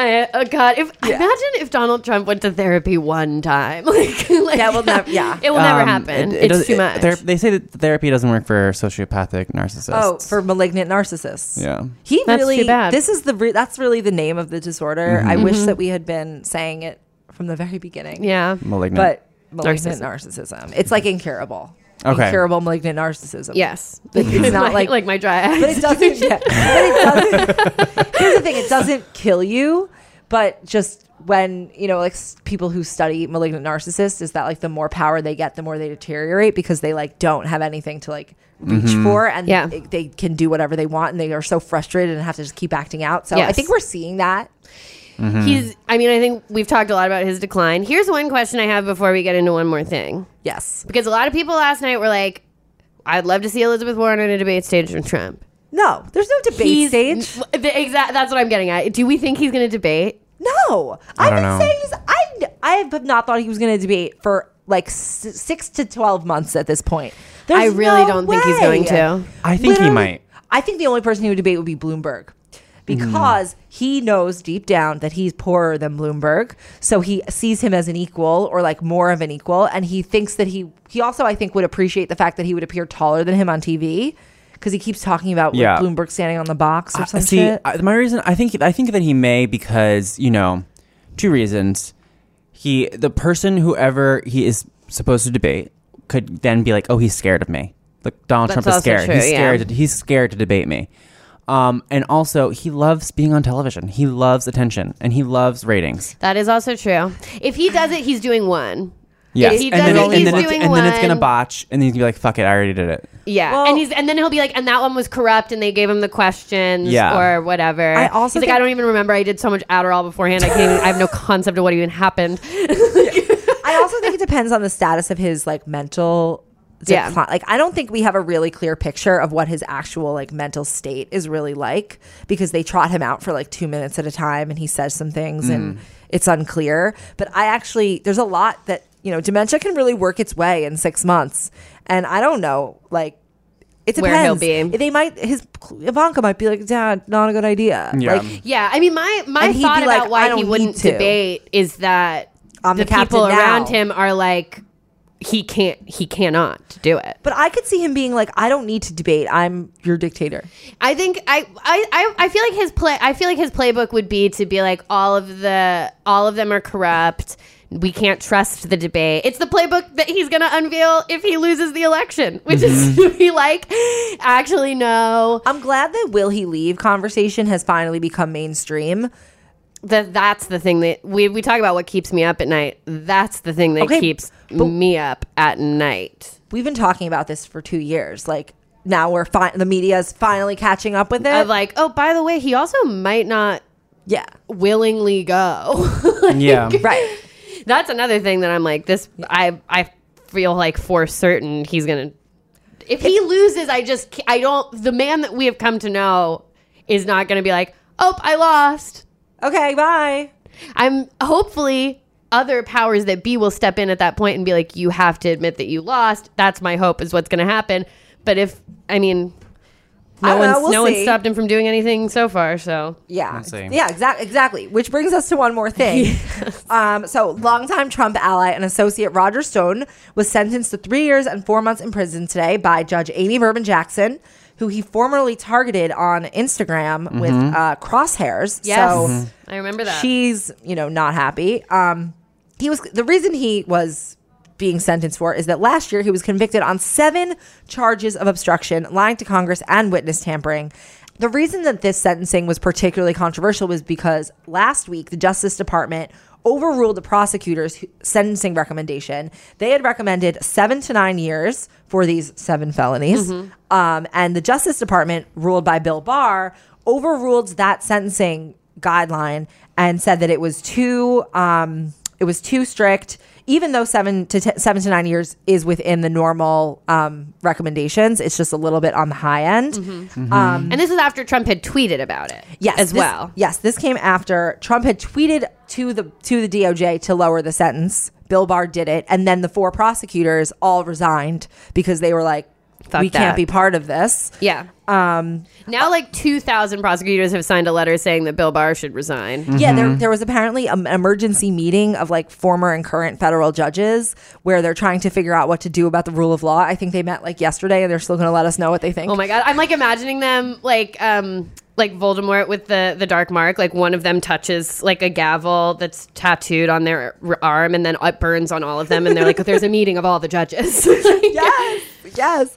I, oh God! If imagine if Donald Trump went to therapy one time, like, like that will never. Yeah, it will never Um, happen. it- it it's does- too it- much. ther- they say that therapy doesn't work for sociopathic narcissists. Oh, for malignant narcissists. Yeah. He That's really. too bad. This is the. Re- that's really the name of the disorder. I Mhm. wish Mhm. that we had been saying it from the very beginning. yeah, Malignant. But malignant Narcissism. narcissism. It's like incurable. Okay. Incurable malignant narcissism. yes. Like, it's not like. like my dry eyes. but it doesn't. yeah, but it doesn't. Here's the thing: it doesn't kill you, but just when you know, like s- people who study malignant narcissists, is that like the more power they get, the more they deteriorate because they like don't have anything to like reach Mhm. for, and Yeah. they, they can do whatever they want, and they are so frustrated and have to just keep acting out. So I Yes. think we're seeing that. Mhm. He's. I mean, I think we've talked a lot about his decline. Here's one question I have before we get into one more thing, Yes. because a lot of people last night were like, "I'd love to see Elizabeth Warren on a debate stage with Trump." No, there's no debate He's- stage. The exact. That's what I'm getting at. Do we think he's going to debate? No, I I've don't been know. saying this. I I have not thought he was going to debate for like s- six to twelve months at this point. There's I really no don't think he's going to. I think he might. I think the only person he would debate would be Bloomberg. Mm. Because he knows deep down that he's poorer than Bloomberg, so he sees him as an equal or like more of an equal, and he thinks that he he also I think would appreciate the fact that he would appear taller than him on TV because he keeps talking about like, Yeah. Bloomberg standing on the box or I- see, shit. I, my reason, I think, I think that he may because you know, two reasons. He, the person, whoever he is supposed to debate, could then be like, "Oh, he's scared of me." Like Donald That's Trump is scared. true, he's yeah. scared. To, he's scared to debate me. Um, and also, he loves being on television. He loves attention, and he loves ratings. That is also true. If he does it, he's doing one. Yes, If he and does then, it, and he's then, it's, doing and then it's gonna botch, and then he's gonna be like, "Fuck it, I already did it." Yeah, Well- and he's and then he'll be like, and that one was corrupt, and they gave him the questions, Yeah. or whatever. I also he's like, think- I don't even remember. I did so much Adderall beforehand. I can't. Even, I have no concept of what even happened. I also think it depends on the status of his like mental Yeah. Like I don't think we have a really clear picture of what his actual like mental state is really like because they trot him out for like 2 minutes at a time and he says some things and mm-hmm. it's unclear. But I actually there's a lot that, you know, dementia can really work its way in 6 months. And I don't know like it depends. Where he'll be. They might his Ivanka might be like, "Dad, not a good idea." Yeah. Like yeah, I mean, my my thought be like, about why he wouldn't debate is that I'm the the people now. around him are like, he can't, he cannot do it. but I could see him being like, "I don't need to debate. I'm your dictator." I think I, I I I feel like his play I feel like his playbook would be to be like all of the all of them are corrupt. We can't trust the debate. It's the playbook that he's going to unveil if he loses the election, which is mm-hmm. to be like, actually, no. I'm glad that will he leave conversation has finally become mainstream. That that's the thing that we we talk about. What keeps me up at night? That's the thing that Okay, keeps me up at night. We've been talking about this for two years. Like now we're fi- the media is finally catching up with it. Of like, oh, by the way, he also might not yeah, willingly go. Yeah, right. That's another thing that I'm like this. I I feel like for certain he's gonna. If he loses, I just I don't. The man that we have come to know is not gonna be like, oh, I lost. Okay, bye. I'm hopefully other powers that be will step in at that point and be like, you have to admit that you lost. That's my hope is what's gonna happen. But if I mean. No don't know, one's we'll no one's see. stopped him from doing anything so far. So Yeah, We'll yeah, exactly, exactly. Which brings us to one more thing. um, so, longtime Trump ally and associate Roger Stone was sentenced to three years and four months in prison today by Judge Amy Berman Jackson, who he formerly targeted on Instagram with uh, crosshairs. yes, So, I remember that. she's you know not happy. Um he was the reason he was being sentenced for is that last year he was convicted on seven charges of obstruction lying to congress and witness tampering. The reason that this sentencing was particularly controversial was because last week the justice department overruled the prosecutor's sentencing recommendation. They had recommended seven to nine years for these seven felonies. Um, and the justice department ruled by bill barr overruled that sentencing guideline and said that it was too um, it was too strict. Even though seven to t- seven to nine years is within the normal um, recommendations, it's just a little bit on the high end. Um, and this is after Trump had tweeted about it. yes, as this- well. Yes, this came after Trump had tweeted to the to the DOJ to lower the sentence Bill Barr did it, and then the four prosecutors all resigned because they were like, Fuck "We that. can't be part of this." Yeah. Um, Now, like 2,000 prosecutors have signed a letter saying that Bill Barr should resign. Yeah, there, Mm-hmm. there was apparently an emergency meeting of like former and current federal judges where they're trying to figure out what to do about the rule of law. I think they met like yesterday and they're still going to let us know what they think. Oh my god, I'm like imagining them like um like Voldemort with the the dark mark. Like one of them touches like a gavel that's tattooed on their arm, and then it burns on all of them. And they're like, "There's a meeting of all the judges." yes, yes.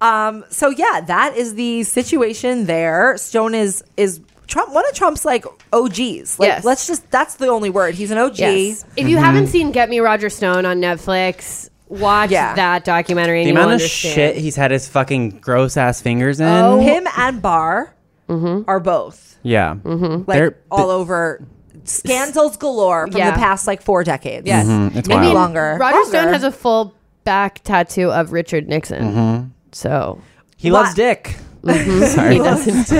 Um, so yeah, that is the situation there. Stone is is Trump one of Trump's like OGs. Like Yes. let's just that's the only word. He's an OG. Yes. If you haven't seen Get Me Roger Stone on Netflix, watch Yeah. that documentary. And The you'll amount of shit he's had his fucking gross ass fingers in. Oh, him and Barr are both Yeah. like They're- all over scandals galore from Yeah. the past like four decades. Yes. Mhm, it's maybe wild. longer. Roger Stone has a full back tattoo of Richard Nixon. Mm-hmm. So He loves dick. Mm-hmm. he Sorry. doesn't.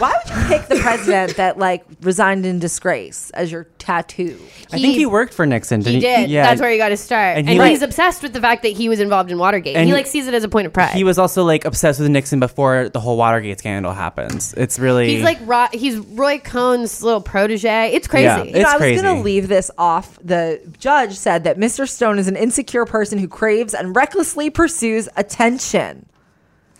Why would you pick the president that like resigned in disgrace as your tattoo? I think he worked for Nixon. He Didn't did. Yeah. That's where you got to start. And And, he- he's obsessed with the fact that he was involved in Watergate. And he he- like sees it as a point of pride. He was also like obsessed with Nixon before the whole Watergate scandal happens. It's really He's like Ro- he's Roy Cohn's little protege. It's crazy. Yeah, You know, It's I was crazy. going to leave this off. The judge said that Mr. Stone is an insecure person who craves and recklessly pursues attention.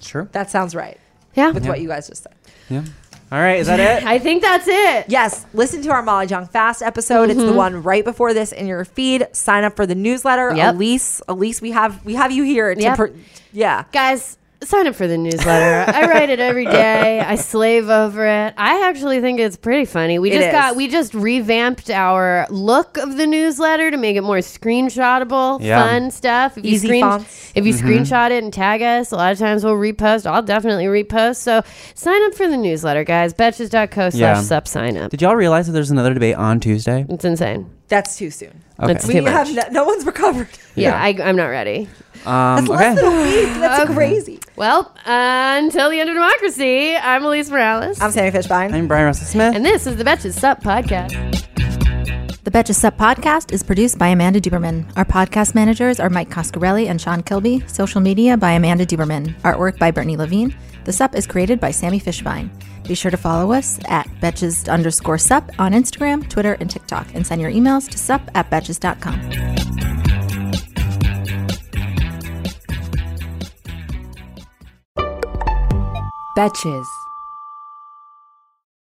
Sure. That sounds right. Yeah. With what you guys just said. Yeah. All right. Is that it? I think that's it. Yes, listen to our Molly Jong Fast episode. It's the Mhm. one right before this in your feed. Sign up for the newsletter. Yep. Alise, Alise, we have we have you here. To Yep. per- yeah. Guys, sign up for the newsletter. I write it every day. I slave over it. I actually think it's pretty funny. We It just is. got we just revamped our look of the newsletter to make it more screenshotable, Yeah. fun stuff. If you Easy screen fonts. if you Mhm. screenshot it and tag us, a lot of times we'll repost. I'll definitely repost. So sign up for the newsletter, guys. Betches.co Yeah. slash sup sign up. Did y'all realize that there's another debate on Tuesday? It's insane. That's too soon. Okay. That's We too much. have no, no one's recovered. yeah, I, I'm not ready. Um, That's less okay. than a week. That's Okay. crazy. Well, uh, until the end of democracy, I'm Alise Morales. I'm Sami Fishbein. I'm Bryan Russell Smith. And this is the Betches Sup podcast. The Betches Sup podcast is produced by Amanda Duberman. Our podcast managers are Mike Coscarelli and Sean Kilby. Social media by Amanda Duberman. Artwork by Brittany Levine. The Sup is created by Sami Fishbein. Be sure to follow us at Betches underscore Sup on Instagram, Twitter, and TikTok, and send your emails to sup at Betches.com. Betches.